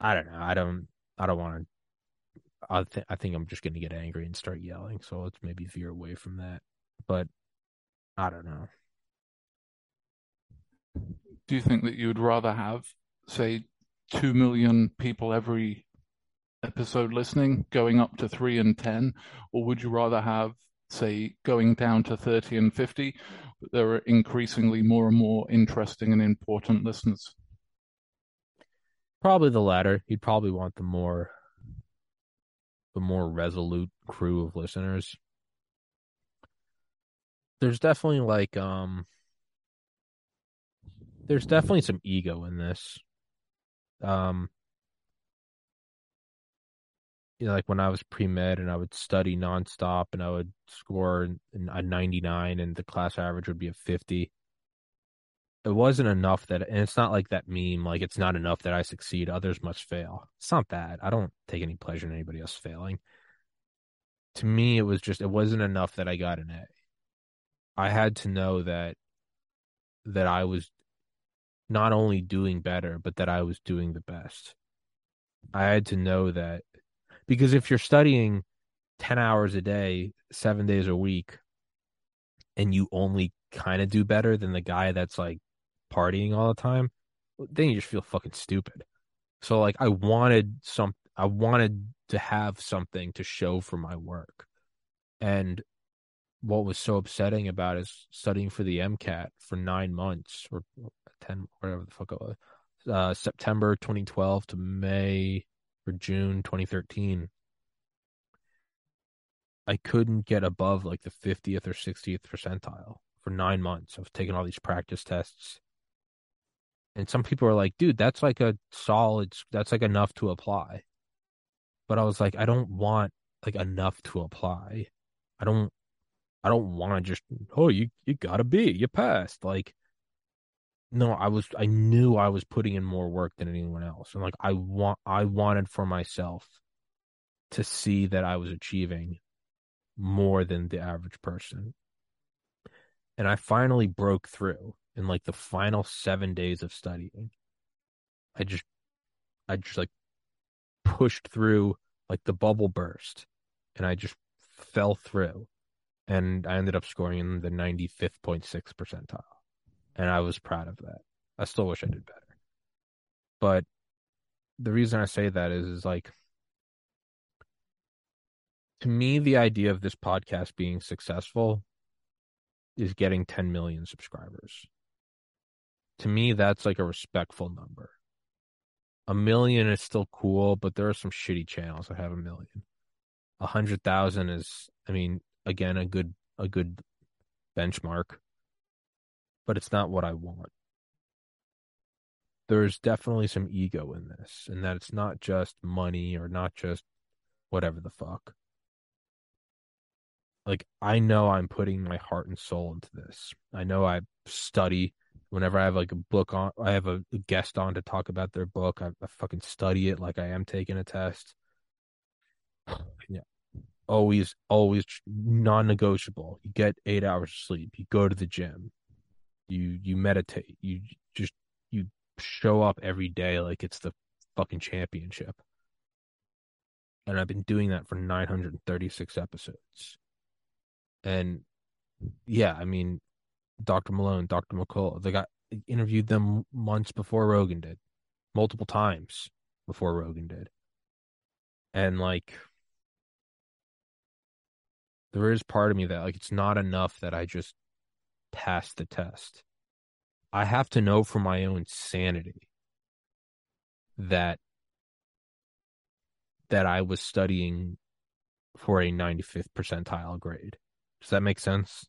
I don't know. I don't. I don't want to. I think I think I'm just going to get angry and start yelling. So let's maybe veer away from that. But I don't know. Do you think that you would rather have, say, two million people every episode listening going up to three and ten, or would you rather have, say, going down to thirty and fifty? There are increasingly more and more interesting and important listeners. Probably the latter. You'd probably want the more the more resolute crew of listeners. There's definitely like um there's definitely some ego in this. Um you know, like when I was pre med and I would study nonstop and I would score a 99 and the class average would be a 50 it wasn't enough that and it's not like that meme like it's not enough that i succeed others must fail. It's not that i don't take any pleasure in anybody else failing. To me it was just it wasn't enough that i got an a. I had to know that that i was not only doing better but that i was doing the best. I had to know that because if you're studying 10 hours a day 7 days a week and you only kind of do better than the guy that's like partying all the time, then you just feel fucking stupid. So like I wanted some I wanted to have something to show for my work. And what was so upsetting about is studying for the MCAT for nine months or 10, whatever the fuck it was, uh, September 2012 to May June 2013. I couldn't get above like the 50th or 60th percentile for nine months. Was taking all these practice tests and some people are like, dude, that's like a solid, that's like enough to apply. But I was like, I don't want like enough to apply. I don't, I don't want to just, oh, you, you gotta be, you passed. Like, no, I was, I knew I was putting in more work than anyone else. And like, I want, I wanted for myself to see that I was achieving more than the average person. And I finally broke through in like the final seven days of studying. I just, I just like pushed through like the bubble burst and I just fell through. and I ended up scoring in the 95th.6 percentile. And I was proud of that. I still wish I did better. But the reason I say that is, is like, to me, the idea of this podcast being successful is getting 10 million subscribers. To me, that's like a respectful number. A million is still cool, but there are some shitty channels that have a million. A hundred thousand is, I mean, again, a good a good benchmark, but it's not what I want. There's definitely some ego in this, and that it's not just money or not just whatever the fuck like I know I'm putting my heart and soul into this. I know I study whenever I have like a book on, I have a, guest on to talk about their book. I, I fucking study it like I am taking a test. yeah, always, always non-negotiable. You get eight hours of sleep. You go to the gym. You you meditate. You just you show up every day like it's the fucking championship. And I've been doing that for 936 episodes. And yeah, I mean, Dr. Malone, Dr. McCullough, they got interviewed them months before Rogan did, multiple times before Rogan did. And like, there is part of me that like it's not enough that I just pass the test. I have to know for my own sanity that that I was studying for a 95th percentile grade. Does that make sense?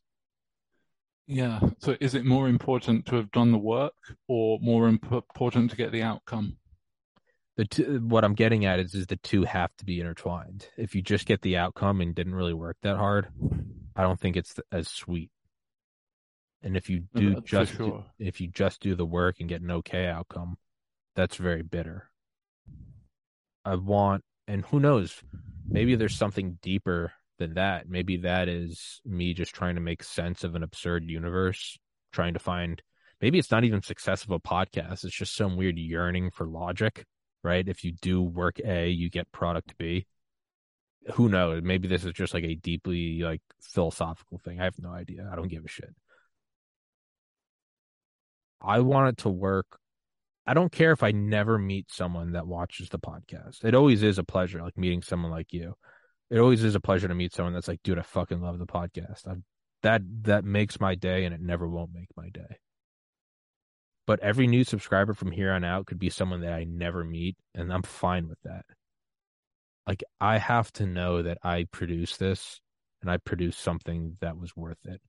Yeah. So is it more important to have done the work or more important to get the outcome? The two, what I'm getting at is, is the two have to be intertwined. If you just get the outcome and didn't really work that hard, I don't think it's as sweet. And if you do That's just sure. if you just do the work and get an okay outcome, that's very bitter. I want, and who knows, maybe there's something deeper than that. Maybe that is me just trying to make sense of an absurd universe, trying to find maybe it's not even success of a podcast. It's just some weird yearning for logic, right? If you do work A, you get product B. Who knows? Maybe this is just like a deeply like philosophical thing. I have no idea. I don't give a shit. I want it to work. I don't care if I never meet someone that watches the podcast. It always is a pleasure, like meeting someone like you it always is a pleasure to meet someone that's like, dude, I fucking love the podcast. I, that that makes my day, and it never won't make my day. But every new subscriber from here on out could be someone that I never meet, and I'm fine with that. Like I have to know that I produced this, and I produced something that was worth it,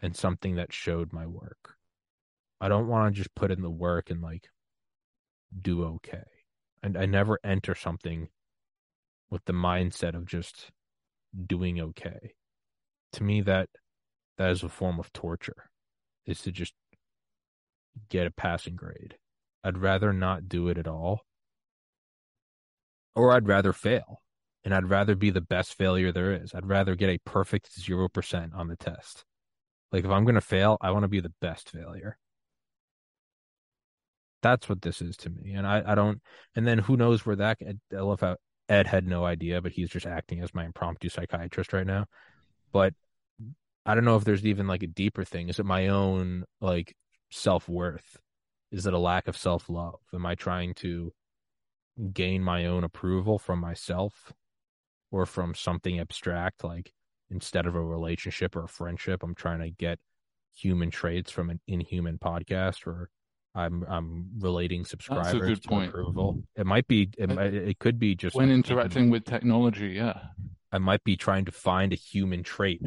and something that showed my work. I don't want to just put in the work and like do okay. And I never enter something with the mindset of just doing okay. To me, that that is a form of torture. Is to just get a passing grade. I'd rather not do it at all. Or I'd rather fail. And I'd rather be the best failure there is. I'd rather get a perfect 0% on the test. Like if I'm going to fail, I want to be the best failure. That's what this is to me. And I, I don't, and then who knows where that, I love how Ed had no idea, but he's just acting as my impromptu psychiatrist right now. But I don't know if there's even like a deeper thing. Is it my own like self worth? Is it a lack of self love? Am I trying to gain my own approval from myself or from something abstract? Like instead of a relationship or a friendship, I'm trying to get human traits from an inhuman podcast or I'm I'm relating subscribers to point. approval. It might be it, might, it could be just when interacting with technology. Yeah, I might be trying to find a human trait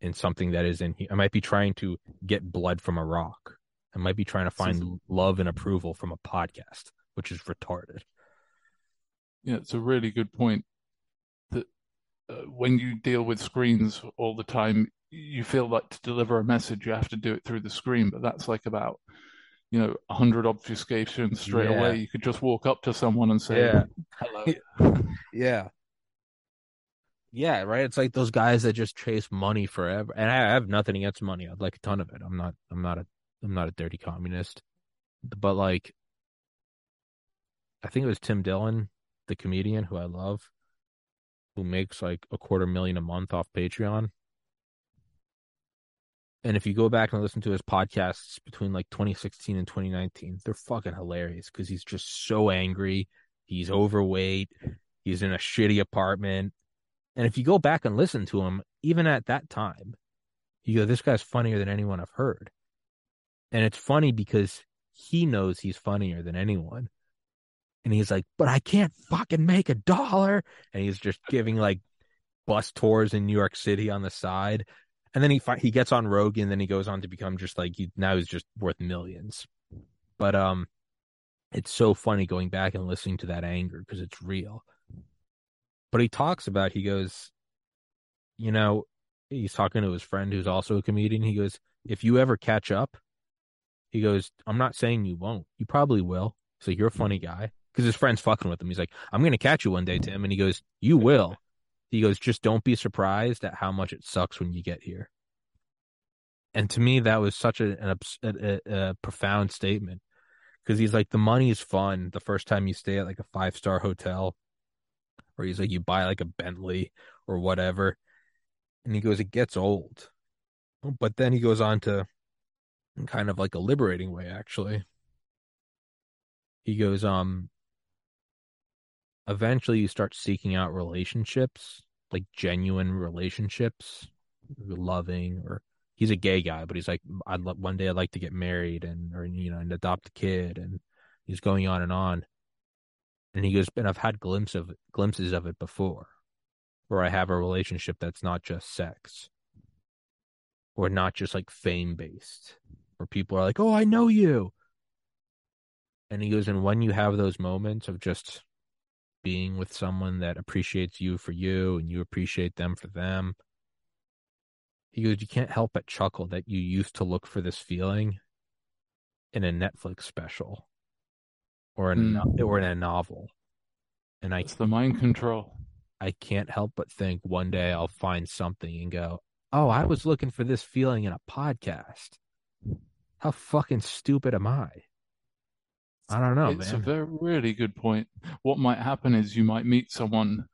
in something that is in. I might be trying to get blood from a rock. I might be trying to find love and approval from a podcast, which is retarded. Yeah, it's a really good point. That uh, when you deal with screens all the time, you feel like to deliver a message, you have to do it through the screen. But that's like about you know, 100 obfuscations straight yeah. away. You could just walk up to someone and say, yeah. hello. yeah. Yeah, right. It's like those guys that just chase money forever. And I have nothing against money. I'd like a ton of it. I'm not I'm not a I'm not a dirty communist. But like I think it was Tim Dillon, the comedian who I love, who makes like a quarter million a month off Patreon. And if you go back and listen to his podcasts between like 2016 and 2019, they're fucking hilarious because he's just so angry. He's overweight. He's in a shitty apartment. And if you go back and listen to him, even at that time, you go, this guy's funnier than anyone I've heard. And it's funny because he knows he's funnier than anyone. And he's like, but I can't fucking make a dollar. And he's just giving like bus tours in New York City on the side. And then he he gets on Rogan, then he goes on to become just like he now he's just worth millions. But um, it's so funny going back and listening to that anger because it's real. But he talks about he goes, you know, he's talking to his friend who's also a comedian. He goes, if you ever catch up, he goes, I'm not saying you won't. You probably will. So you're a funny guy because his friend's fucking with him. He's like, I'm to catch you one day, Tim. And he goes, You will. He goes, Just don't be surprised at how much it sucks when you get here. And to me, that was such a, a, a, a profound statement because he's like, The money is fun the first time you stay at like a five star hotel, or he's like, You buy like a Bentley or whatever. And he goes, It gets old. But then he goes on to kind of like a liberating way, actually. He goes, um, eventually you start seeking out relationships, like genuine relationships, loving or he's a gay guy, but he's like, I'd one day I'd like to get married and or you know and adopt a kid, and he's going on and on. And he goes, and I've had glimpses of glimpses of it before, where I have a relationship that's not just sex, or not just like fame based, where people are like, "Oh, I know you," and he goes, and when you have those moments of just being with someone that appreciates you for you and you appreciate them for them. He goes, You can't help but chuckle that you used to look for this feeling in a Netflix special or in, mm. or in a novel. And I, it's the mind control. I can't help but think one day I'll find something and go, Oh, I was looking for this feeling in a podcast. How fucking stupid am I? I don't know. It's man. a very really good point. What might happen is you might meet someone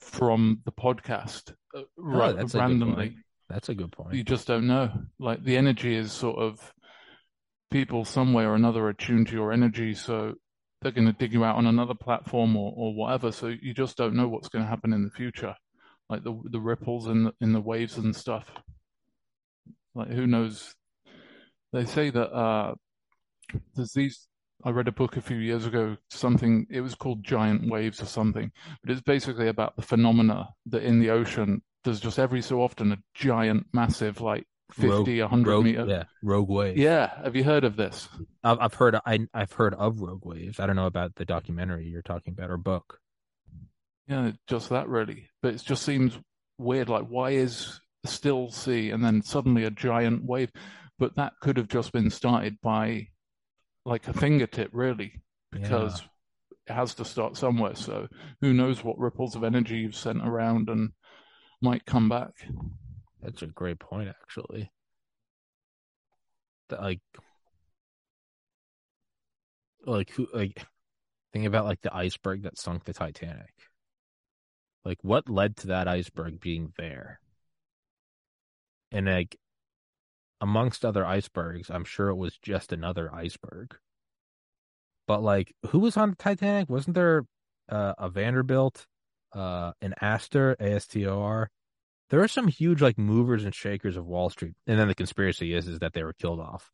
from the podcast uh, oh, that's randomly. That's a good point. You just don't know. Like the energy is sort of people some way or another attuned to your energy, so they're going to dig you out on another platform or, or whatever. So you just don't know what's going to happen in the future, like the the ripples in the, in the waves and stuff. Like who knows? They say that uh, there's these I read a book a few years ago, something, it was called Giant Waves or something, but it's basically about the phenomena that in the ocean, there's just every so often a giant, massive, like 50, rogue, 100 rogue, meter. Yeah, rogue wave. Yeah. Have you heard of this? I've, I've heard, I, I've heard of rogue waves. I don't know about the documentary you're talking about or book. Yeah, just that really. But it just seems weird. Like, why is still sea and then suddenly a giant wave? But that could have just been started by like a fingertip, really, because yeah. it has to start somewhere. So who knows what ripples of energy you've sent around and might come back. That's a great point, actually. That, like, like who, like, think about like the iceberg that sunk the Titanic. Like, what led to that iceberg being there? And like, amongst other icebergs, I'm sure it was just another iceberg. But like, who was on the Titanic? Wasn't there uh, a Vanderbilt, uh, an Astor, A S T O R? There are some huge like movers and shakers of Wall Street, and then the conspiracy is is that they were killed off.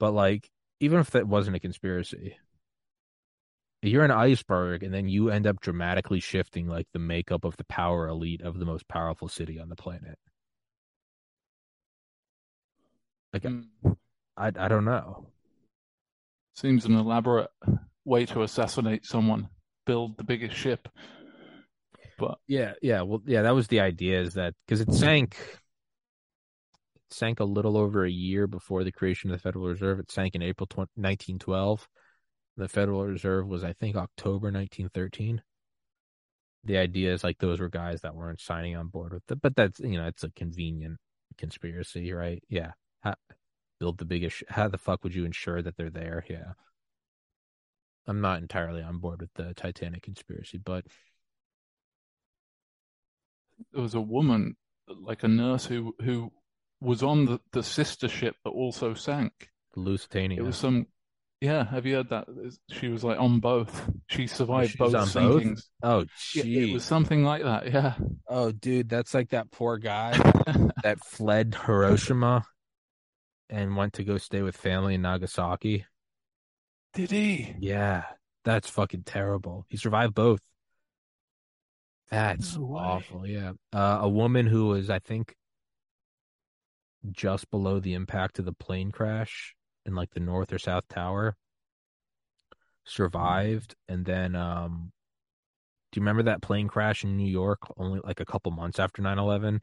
But like, even if that wasn't a conspiracy, you're an iceberg, and then you end up dramatically shifting like the makeup of the power elite of the most powerful city on the planet. Like, mm. I I don't know. Seems an elaborate way to assassinate someone. Build the biggest ship. But yeah, yeah, well, yeah, that was the idea. Is that because it sank, it sank a little over a year before the creation of the Federal Reserve. It sank in April 20, 1912. The Federal Reserve was, I think, October 1913 the idea is like those were guys that weren't signing on board with it, but that's you know it's a convenient conspiracy, right? Yeah, how, build the biggest. How the fuck would you ensure that they're there? Yeah, I'm not entirely on board with the Titanic conspiracy, but there was a woman, like a nurse, who who was on the, the sister ship that also sank. The Lusitania. It was some, yeah. Have you heard that? She was like on both. She oh, survived She's both sinkings. Oh, Yeah, it was something like that. Yeah. Oh, dude, that's like that poor guy that fled Hiroshima and went to go stay with family in Nagasaki. Did he? Yeah, that's fucking terrible. He survived both. That's No awful. Yeah. Uh, a woman who was, I think, just below the impact of the plane crash in like the North or South Tower survived. And then, um, do you remember that plane crash in New York only like a couple months after 9 11?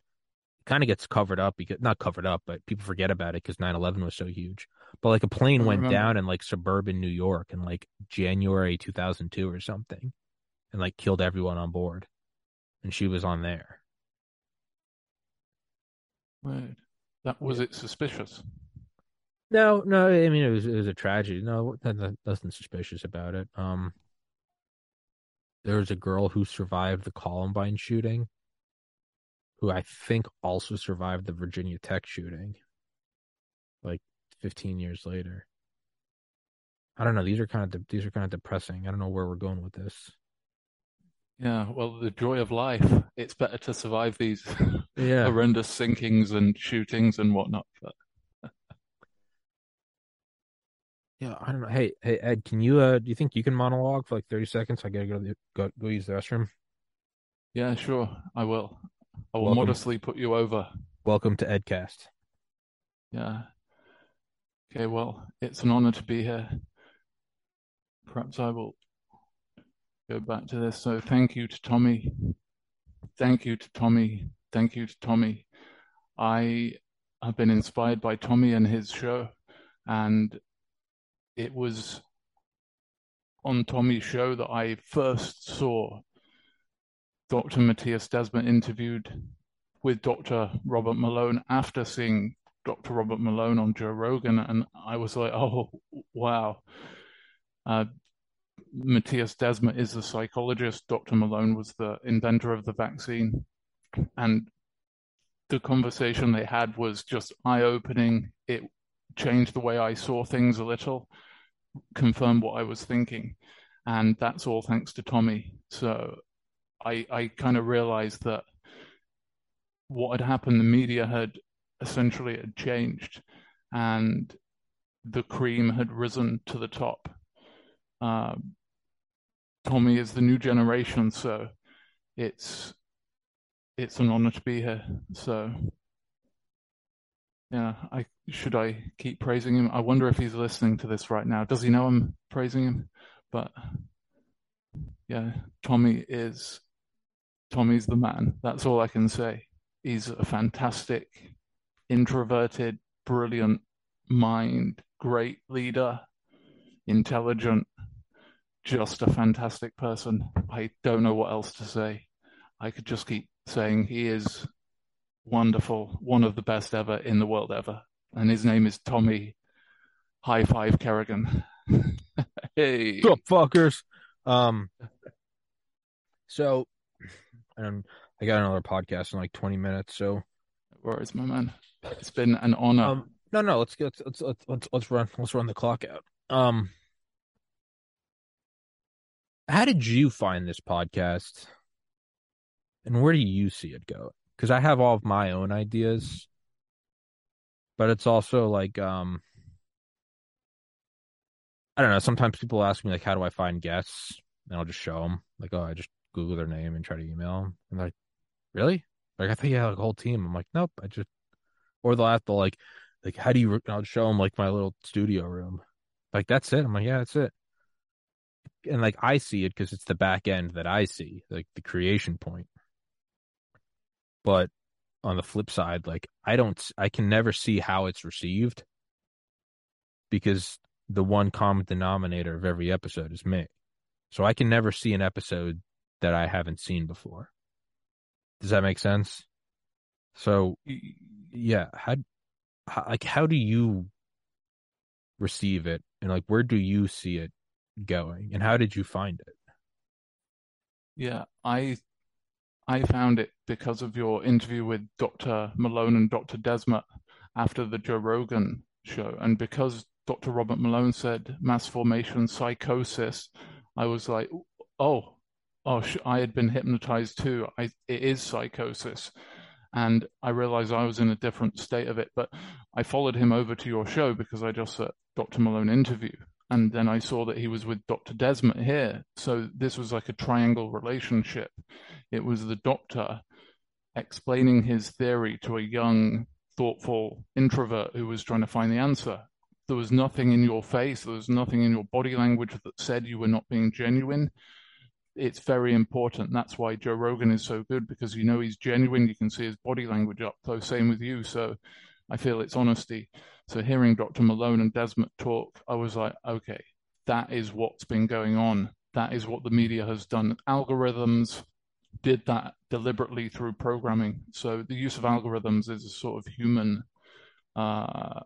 Kind of gets covered up because not covered up, but people forget about it because 9 11 was so huge. But like a plane went down in like suburban New York in like January 2002 or something and like killed everyone on board. And she was on there. Right. That was it suspicious. No, no, I mean it was it was a tragedy. No, nothing suspicious about it. Um, there was a girl who survived the Columbine shooting, who I think also survived the Virginia Tech shooting, like 15 years later. I don't know. These are kind of de- these are kind of depressing. I don't know where we're going with this. Yeah, well, the joy of life. It's better to survive these Yeah. horrendous sinkings and shootings and whatnot. But Yeah, I don't know. Hey, hey, Ed, can you uh do you think you can monologue for like 30 seconds? I gotta go to the, go go use the restroom. yeah, sure, I will. I will Welcome. modestly put you over. Welcome to Edcast. Yeah. Okay, well, it's an honor to be here. Perhaps I will go back to this. So, thank you to Tommy. Thank you to Tommy. Thank you to Tommy. I have been inspired by Tommy and his show, and it was on Tommy's show that I first saw Dr. Mattias Desmet interviewed with Dr. Robert Malone after seeing Dr. Robert Malone on Joe Rogan, and I was like, oh, wow. Uh, Mattias Desmet is the psychologist. Dr. Malone was the inventor of the vaccine. And the conversation they had was just eye opening. It changed the way I saw things a little, confirmed what I was thinking. And that's all thanks to Tommy. So I, I kind of realized that what had happened, the media had essentially had changed and the cream had risen to the top. Uh, Tommy is the new generation, so it's it's an honor to be here. So yeah, I should I keep praising him? I wonder if he's listening to this right now. Does he know I'm praising him? But yeah, Tommy is Tommy's the man. That's all I can say. He's a fantastic, introverted, brilliant mind, great leader, intelligent, just a fantastic person. I don't know what else to say. I could just keep saying he is wonderful, one of the best ever in the world ever. And his name is Tommy High Five Carrigan. hey. What's up, fuckers? Um, so, um, I got another podcast in like 20 minutes. So, Where is my man? It's been an honor. um, no, no, let's get let's let's let's let's run let's run the clock out. Um, how did you find this podcast, and where do you see it go? Because I have all of my own ideas, but it's also like um. I don't know. Sometimes people ask me like, "How do I find guests?" And I'll just show them like, "Oh, I just Google their name and try to email them." And like, "Really?" Like I thought you had like a whole team. I'm like, "Nope." I just or they'll have to like, like, how do you? I'll show them like my little studio room. Like that's it. I'm like, yeah, that's it. And like I see it because it's the back end that I see, like the creation point. But on the flip side, like I don't, I can never see how it's received because the one common denominator of every episode is me. So I can never see an episode that I haven't seen before. Does that make sense? So yeah, how, how like how do you receive it and like where do you see it going and how did you find it? Yeah, I I found it because of your interview with Dr. Malone and Dr. Desmet. after the Joe Rogan show. And because Dr. Robert Malone said mass formation psychosis, I was like, oh, oh, I had been hypnotized too. I, it is psychosis. And I realized I was in a different state of it. But I followed him over to your show because I just saw Dr. Malone interview. And then I saw that he was with Dr. Desmet here. So this was like a triangle relationship. It was the doctor explaining his theory to a young, thoughtful introvert who was trying to find the answer. There was nothing in your face, there was nothing in your body language that said you were not being genuine. It's very important. That's why Joe Rogan is so good because you know he's genuine. You can see his body language up close. Same with you. So I feel it's honesty. So hearing Dr. Malone and Desmet talk, I was like, okay, that is what's been going on. That is what the media has done. Algorithms, did that deliberately through programming. So the use of algorithms is a sort of human, uh,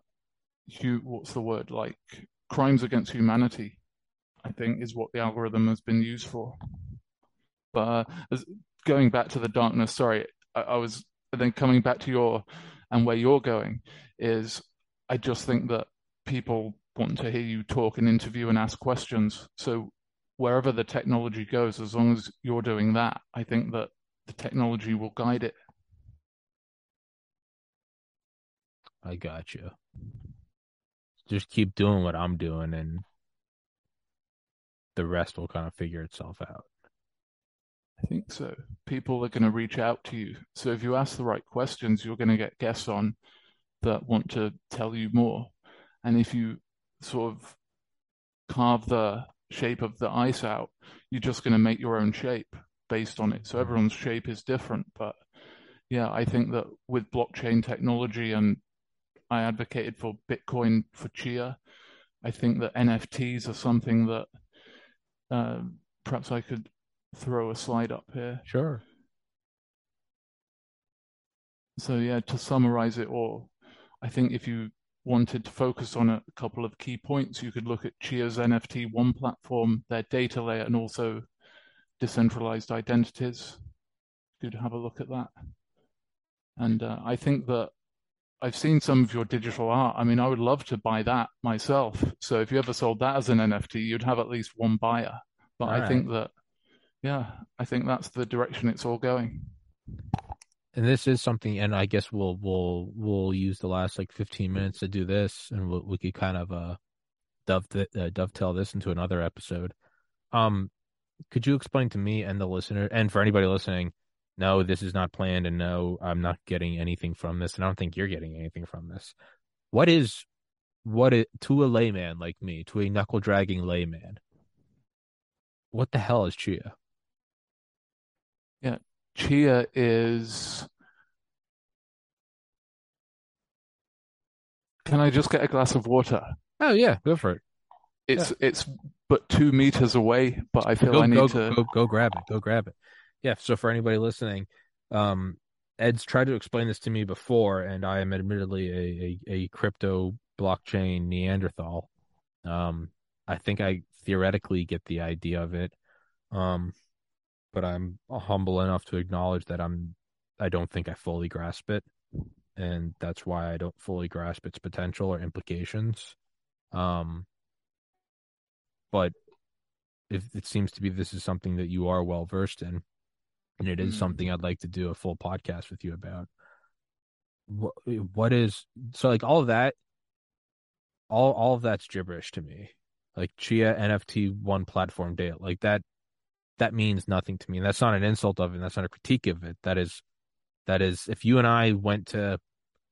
hu- what's the word like crimes against humanity. I think is what the algorithm has been used for. But uh, going back to the darkness, sorry, I, I was then coming back to your and where you're going is I just think that people want to hear you talk and interview and ask questions. So wherever the technology goes, as long as you're doing that, I think that the technology will guide it. I got you. Just keep doing what I'm doing, and the rest will kind of figure itself out. I think so. People are going to reach out to you. So if you ask the right questions, you're going to get guests on that want to tell you more. And if you sort of carve the shape of the ice out, you're just going to make your own shape based on it. So everyone's shape is different. But yeah, I think that with blockchain technology, and I advocated for Bitcoin for Chia, I think that NFTs are something that uh, perhaps I could throw a slide up here. Sure. So yeah, to summarize it all, I think if you wanted to focus on a couple of key points, you could look at Chia's NFT One platform, their data layer, and also decentralized identities. Good to have a look at that. And uh, I think that I've seen some of your digital art. I mean, I would love to buy that myself. So if you ever sold that as an NFT, you'd have at least one buyer. But all I right. think that, yeah, I think that's the direction it's all going and this is something and i guess we'll we'll we'll use the last like 15 minutes to do this and we'll, we could kind of uh, dove, uh dovetail this into another episode um could you explain to me and the listener and for anybody listening no this is not planned and no i'm not getting anything from this and i don't think you're getting anything from this what is what it to a layman like me to a knuckle dragging layman what the hell is chia yeah chia is. Can I just get a glass of water? Oh yeah, go for it. It's yeah. it's but two meters away, but I feel go, I need go, to go, go grab it. Go grab it. Yeah. So for anybody listening, um, Ed's tried to explain this to me before, and I am admittedly a, a, a crypto blockchain Neanderthal. Um, I think I theoretically get the idea of it. Um, but I'm humble enough to acknowledge that I'm I don't think I fully grasp it, and that's why I don't fully grasp its potential or implications. Um, but if it seems to be this is something that you are well versed in, and it is mm. something I'd like to do a full podcast with you about. What what is so like all of that? All all of that's gibberish to me. Like Chia NFT one platform data, like that that means nothing to me. And that's not an insult of it. That's not a critique of it. That is, that is, if you and I went to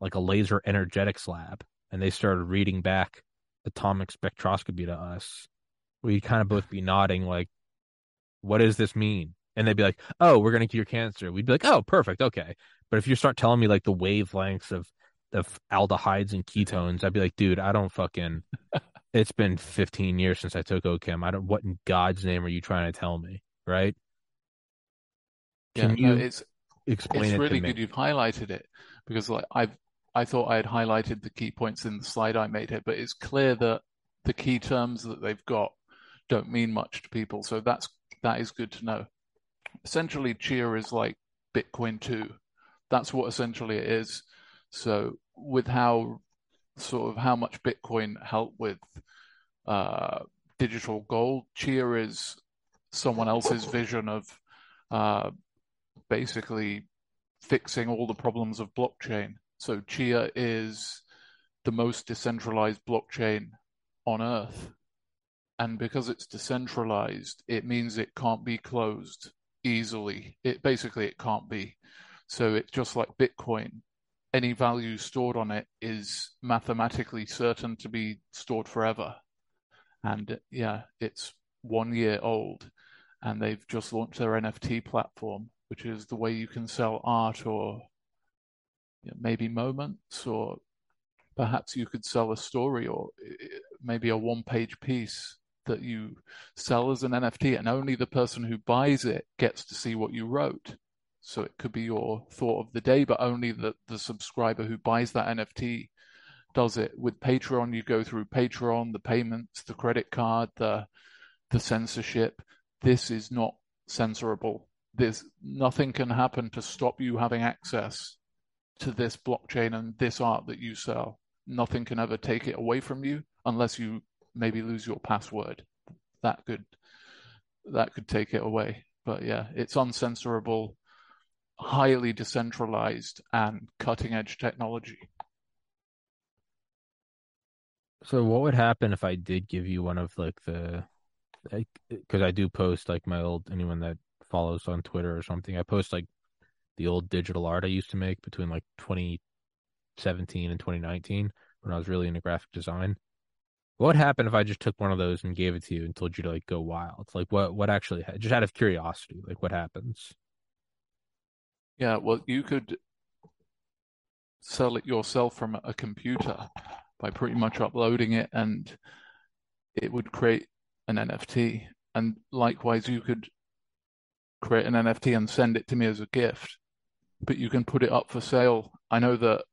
like a laser energetics lab and they started reading back atomic spectroscopy to us, we'd kind of both be nodding like, what does this mean? And they'd be like, oh, we're going to cure cancer. We'd be like, oh, perfect. Okay. But if you start telling me like the wavelengths of, of aldehydes and ketones, I'd be like, dude, I don't fucking, it's been 15 years since I took OChem. I don't, what in God's name are you trying to tell me? right? Can yeah, you no, it's explain it's it really good you've highlighted it because like I've I thought I had highlighted the key points in the slide I made here, but it's clear that the key terms that they've got don't mean much to people. So that's that is good to know. Essentially, Chia is like Bitcoin 2. That's what essentially it is. So with how sort of how much Bitcoin helped with uh, digital gold, Chia is someone else's vision of uh, basically fixing all the problems of blockchain. So Chia is the most decentralized blockchain on earth. And because it's decentralized, it means it can't be closed easily. It basically it can't be. So it's just like Bitcoin. Any value stored on it is mathematically certain to be stored forever. And yeah, it's one year old and they've just launched their NFT platform, which is the way you can sell art or you know, maybe moments, or perhaps you could sell a story or eh, eh, maybe a one page piece that you sell as an NFT, and only the person who buys it gets to see what you wrote. So it could be your thought of the day, but only the, the subscriber who buys that NFT does it. With Patreon, you go through Patreon, the payments, the credit card, the the censorship. This is not censorable. There's nothing can happen to stop you having access to this blockchain and this art that you sell. Nothing can ever take it away from you unless you maybe lose your password. That could that could take it away. But yeah, it's uncensorable, highly decentralized, and cutting edge technology. So what would happen if I did give you one of like the because I do post like my old anyone that follows on Twitter or something. I post like the old digital art I used to make between like 2017 and 2019 when I was really into graphic design. What would happen if I just took one of those and gave it to you and told you to like go wild? Like what what actually just out of curiosity, like what happens? Yeah, well, you could sell it yourself from a computer by pretty much uploading it and it would create an NFT. And likewise, you could create an NFT and send it to me as a gift, but you can put it up for sale. I know that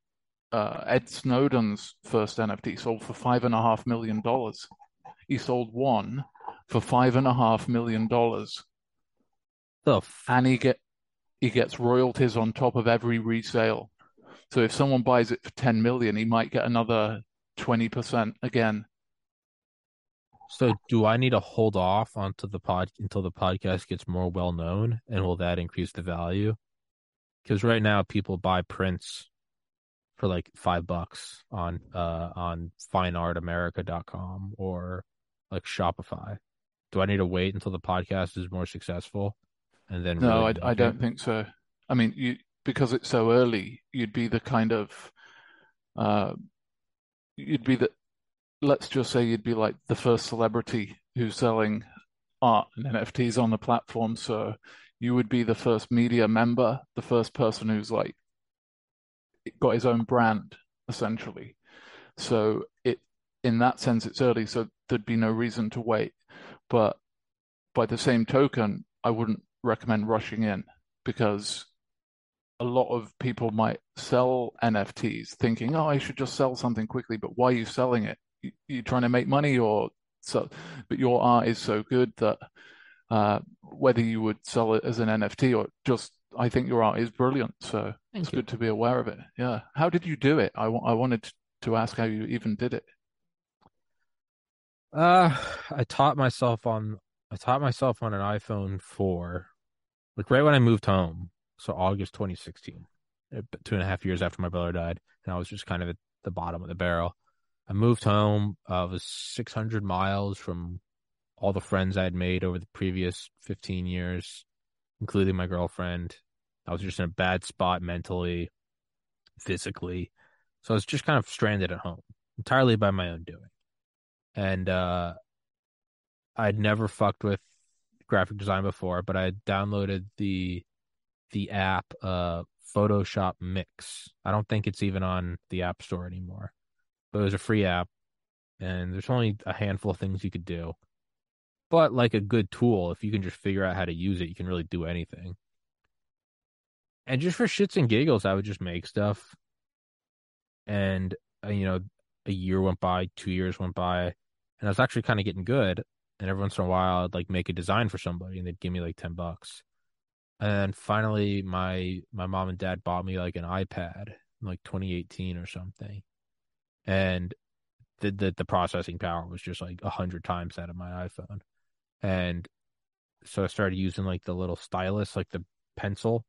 uh, Ed Snowden's first NFT sold for five and a half million dollars. He sold one for five and a half million dollars. The f- and he get he gets royalties on top of every resale. So if someone buys it for ten million, he might get another twenty percent again. So do I need to hold off onto the pod until the podcast gets more well known, and will that increase the value? Because right now people buy prints for like five bucks on uh on fineartamerica.com or like Shopify. Do I need to wait until the podcast is more successful and then? No, really I, I don't think so. I mean, you because it's so early, you'd be the kind of uh, you'd be the let's just say you'd be like the first celebrity who's selling art and NFTs on the platform. So you would be the first media member, the first person who's like got his own brand essentially. So it in that sense it's early, so there'd be no reason to wait. But by the same token, I wouldn't recommend rushing in because a lot of people might sell NFTs thinking, oh, I should just sell something quickly, but why are you selling it? you're trying to make money or so but your art is so good that uh, whether you would sell it as an NFT or just I think your art is brilliant so Thank it's you. good to be aware of it. Yeah. How did you do it? I, I wanted to ask how you even did it. Uh I taught myself on I taught myself on an iPhone 4 like right when I moved home. So August 2016 uh, two and a half years after my brother died and I was just kind of at the bottom of the barrel. I moved home. Uh, was 600 miles from all the friends I had made over the previous 15 years, including my girlfriend. I was just in a bad spot mentally, physically. So I was just kind of stranded at home, entirely by my own doing. And uh, I'd never fucked with graphic design before, but I downloaded the the app uh, Photoshop Mix. I don't think it's even on the App Store anymore but it was a free app, and there's only a handful of things you could do. But like a good tool, if you can just figure out how to use it, you can really do anything. And just for shits and giggles, I would just make stuff. And uh, you know, a year went by, two years went by, and I was actually kind of getting good. And every once in a while, I'd like make a design for somebody, and they'd give me like ten bucks. And finally, my my mom and dad bought me like an iPad, like 2018 or something, and the the, the processing power was just like a hundred times that of my iPhone, and so I started using like the little stylus, like the pencil,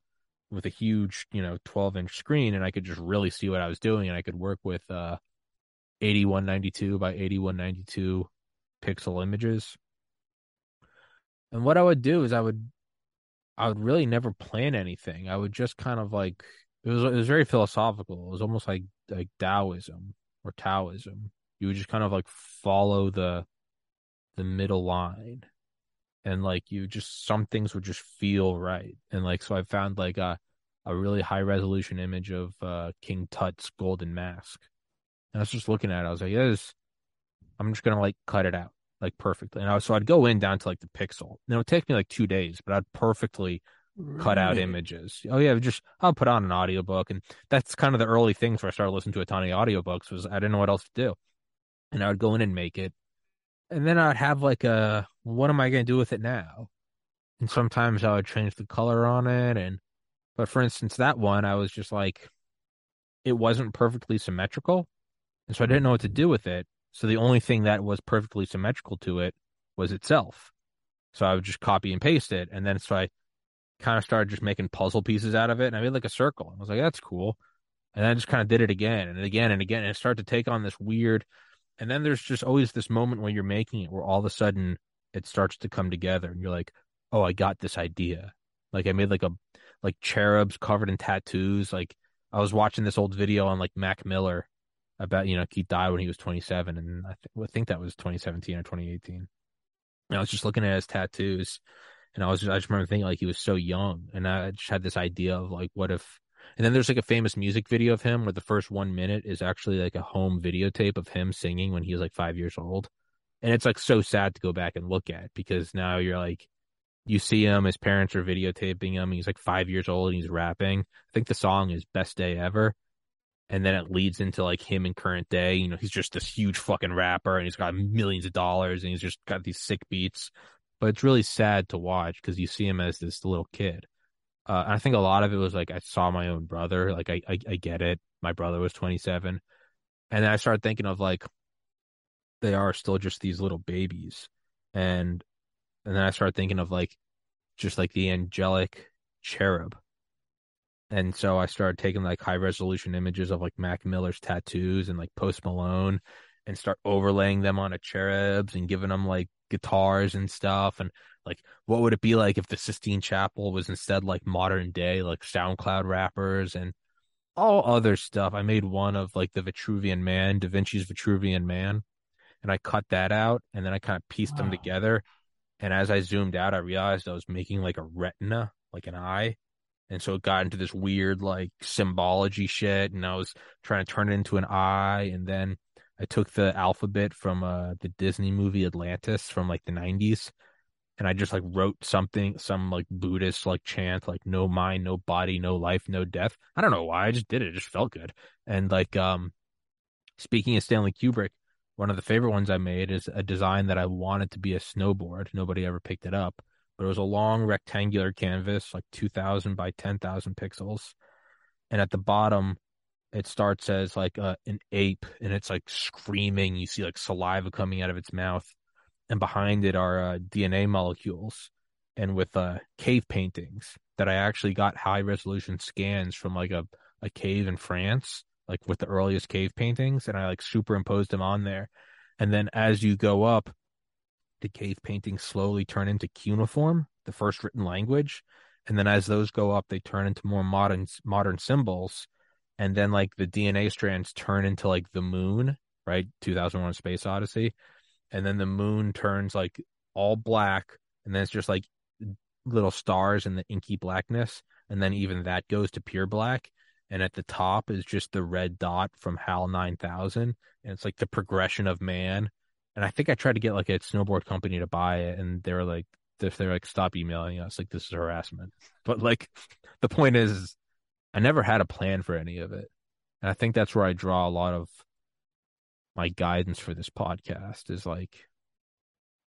with a huge, you know, 12 inch screen, and I could just really see what I was doing, and I could work with uh 8192 by 8192 pixel images. And what I would do is I would I would really never plan anything. I would just kind of like it was it was very philosophical. It was almost like like Taoism or Taoism. You would just kind of like follow the the middle line. And like you just some things would just feel right. And like so I found like a a really high resolution image of uh King Tut's golden mask. And I was just looking at it, I was like, yeah, this, I'm just gonna like cut it out like perfectly. And I so I'd go in down to like the pixel. And it would take me like two days, but I'd perfectly cut out images. Oh yeah, just I'll put on an audiobook and that's kind of the early things where I started listening to a ton of audiobooks was I didn't know what else to do. And I would go in and make it. And then I'd have like a what am I gonna do with it now? And sometimes I would change the color on it and but for instance that one I was just like it wasn't perfectly symmetrical. And so I didn't know what to do with it. So the only thing that was perfectly symmetrical to it was itself. So I would just copy and paste it. And then so I kind of started just making puzzle pieces out of it. And I made like a circle. I was like, that's cool. And I just kind of did it again and again and again. And it started to take on this weird. And then there's just always this moment when you're making it where all of a sudden it starts to come together and you're like, oh, I got this idea. Like I made like a, like cherubs covered in tattoos. Like I was watching this old video on like Mac Miller about you know he died when he was 27, and I, th- I think that was 2017 or 2018. And I was just looking at his tattoos, and I was just, I just remember thinking like he was so young, and I just had this idea of like what if. And then there's like a famous music video of him where the first one minute is actually like a home videotape of him singing when he was like five years old. And it's like so sad to go back and look at because now you're like, you see him, his parents are videotaping him. He's like five years old and he's rapping. I think the song is Best Day Ever and then it leads into like him in current day. You know, he's just this huge fucking rapper and he's got millions of dollars and he's just got these sick beats. But it's really sad to watch because you see him as this little kid. Uh, I think a lot of it was like I saw my own brother. Like I, I, I get it. My brother was 27, and then I started thinking of like they are still just these little babies, and and then I started thinking of like just like the angelic cherub and so I started taking like high resolution images of like Mac Miller's tattoos and like Post Malone and start overlaying them on a cherubs and giving them like guitars and stuff. And like, what would it be like if the Sistine Chapel was instead like modern day, like SoundCloud rappers and all other stuff? I made one of like the Vitruvian Man, Da Vinci's Vitruvian Man, and I cut that out and then I kind of pieced wow. them together. And as I zoomed out, I realized I was making like a retina, like an eye and so it got into this weird like symbology shit, and I was trying to turn it into an eye, and then I took the alphabet from uh, the Disney movie Atlantis from like the '90s, and I just like wrote something, some like Buddhist like chant, like no mind, no body, no life, no death. I don't know why, I just did it. It just felt good. And like, um, speaking of Stanley Kubrick, one of the favorite ones I made is a design that I wanted to be a snowboard. Nobody ever picked it up but it was a long rectangular canvas, like 2000 by 10,000 pixels. And at the bottom, it starts as like an ape and it's like screaming. You see like saliva coming out of its mouth. And behind it are uh, DNA molecules and with uh, cave paintings that I actually got high resolution scans from like a, a cave in France, like with the earliest cave paintings. And I like superimposed them on there. And then as you go up, the cave paintings slowly turn into cuneiform, the first written language, and then as those go up, they turn into more modern modern symbols, and then like the DNA strands turn into like the moon, right? 2001: Space Odyssey, and then the moon turns like all black, and then it's just like little stars in the inky blackness, and then even that goes to pure black. And at the top is just the red dot from HAL 9000. And it's like the progression of man and I think I tried to get like a snowboard company to buy it, and they were like, if they're like, stop emailing us, like this is harassment. But like, the point is, I never had a plan for any of it, and I think that's where I draw a lot of my guidance for this podcast is like,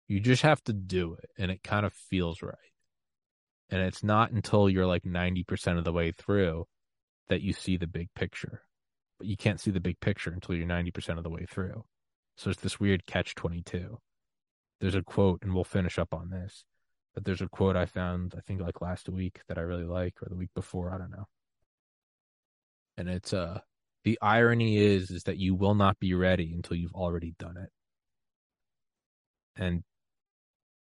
you just have to do it, and it kind of feels right. And it's not until you're like 90% of the way through that you see the big picture. but you can't see the big picture until you're 90% of the way through. So it's this weird catch 22. There's a quote, and we'll finish up on this, but there's a quote I found, I think like last week that I really like, or the week before, I don't know. And it's, uh, the irony is, is that you will not be ready until you've already done it. And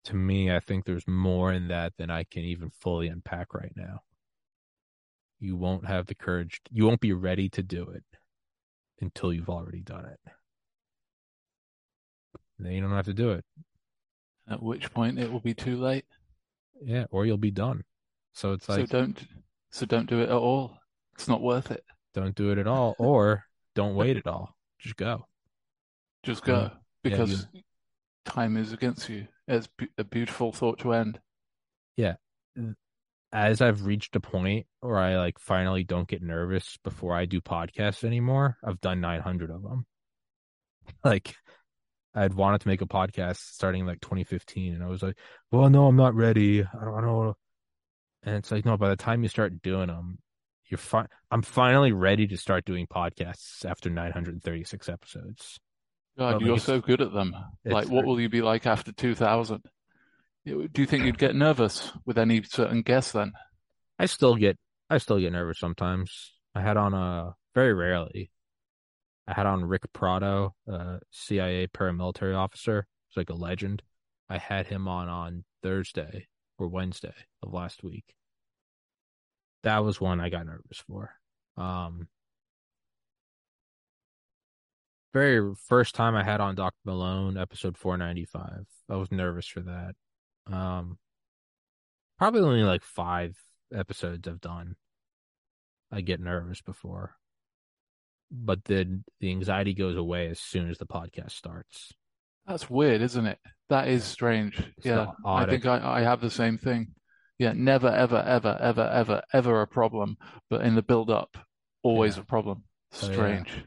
to me, I think there's more in that than I can even fully unpack right now. You won't have the courage, you won't be ready to do it until you've already done it. then you don't have to do it. At which point it will be too late. Yeah, or you'll be done. So it's like so don't so don't do it at all. It's not worth it. Don't do it at all, or don't wait at all. Just go. Just go um, yeah. because yeah, you... time is against you. It's a beautiful thought to end. Yeah. As I've reached a point where I like finally don't get nervous before I do podcasts anymore, I've done 900 of them. Like I'd wanted to make a podcast starting like 2015, and I was like, "Well, no, I'm not ready. I don't know." And it's like, no. By the time you start doing them, you're fine. I'm finally ready to start doing podcasts after 936 episodes. God, you're so good at them. Like, what will you be like after 2000? Do you think you'd get nervous with any certain guest then? I still get, I still get nervous sometimes. I had on a very rarely. I had on Rick Prado, a CIA paramilitary officer. He's like a legend. I had him on on Thursday or Wednesday of last week. That was one I got nervous for. Um, very first time I had on Dr. Malone, episode 495. I was nervous for that. Um, probably only like five episodes I've done. I get nervous before but then the anxiety goes away as soon as the podcast starts. That's weird, isn't it? That is strange. It's yeah, I think I, I have the same thing. Yeah, never, ever, ever, ever, ever, ever a problem, but in the build up, always yeah. a problem. Strange. Oh, yeah.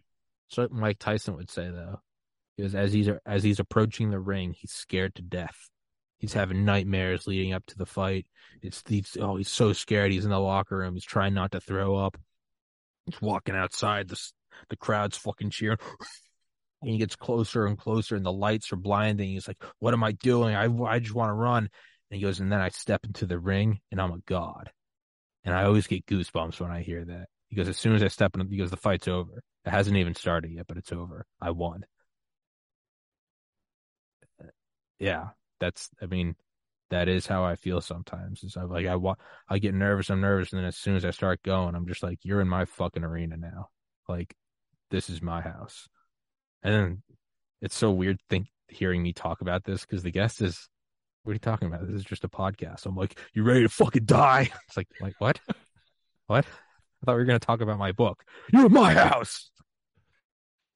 So Mike Tyson would say though, because as he's as he's approaching the ring, he's scared to death. He's having nightmares leading up to the fight. It's these oh, he's so scared. He's in the locker room. He's trying not to throw up. He's walking outside. The the crowd's fucking cheering. And he gets closer and closer, and the lights are blinding. He's like, "What am I doing? I I just want to run." And he goes, and then I step into the ring, and I'm a god. And I always get goosebumps when I hear that. He goes, as soon as I step in, because the fight's over. It hasn't even started yet, but it's over. I won. Yeah, that's. I mean, that is how I feel sometimes. Is I like I want I get nervous, I'm nervous, and then as soon as I start going, I'm just like, you're in my fucking arena now. Like this is my house. And then it's so weird think hearing me talk about this because the guest is what are you talking about? This is just a podcast. I'm like, you ready to fucking die? It's like, like what? what? I thought we were gonna talk about my book. You're in my house.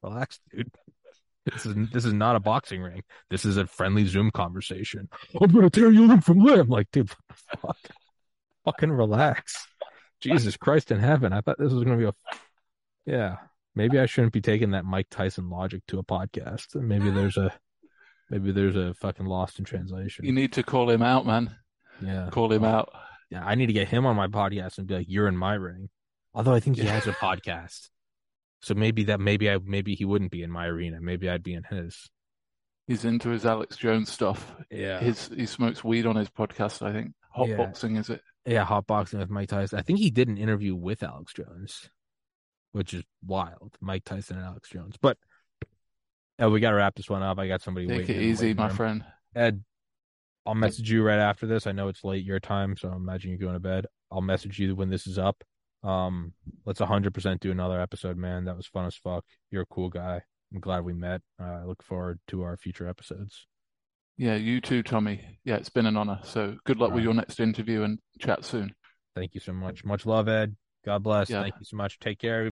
Relax, dude. This is this is not a boxing ring. This is a friendly Zoom conversation. I'm gonna tear you limb from limb. Like, dude, fuck? Fucking relax. Jesus Christ in heaven. I thought this was gonna be a yeah. Maybe I shouldn't be taking that Mike Tyson logic to a podcast. Maybe there's a maybe there's a fucking lost in translation. You need to call him out, man. Yeah. Call him oh, out. Yeah, I need to get him on my podcast and be like, You're in my ring. Although I think he has a podcast. So maybe that maybe I maybe he wouldn't be in my arena. Maybe I'd be in his. He's into his Alex Jones stuff. Yeah. His he smokes weed on his podcast, I think. Hot yeah. boxing, is it? Yeah, hot boxing with Mike Tyson. I think he did an interview with Alex Jones which is wild. Mike Tyson and Alex Jones. But oh, we got to wrap this one up. I got somebody Take waiting. Take it easy, my friend. Ed, I'll message you right after this. I know it's late your time, so I imagine you're going to bed. I'll message you when this is up. Um, let's 100% do another episode, man. That was fun as fuck. You're a cool guy. I'm glad we met. Uh, I look forward to our future episodes. Yeah, you too, Tommy. Yeah, it's been an honor. So good luck All with your next interview and chat soon. Thank you so much. Much love, Ed. God bless. Yeah. Thank you so much. Take care.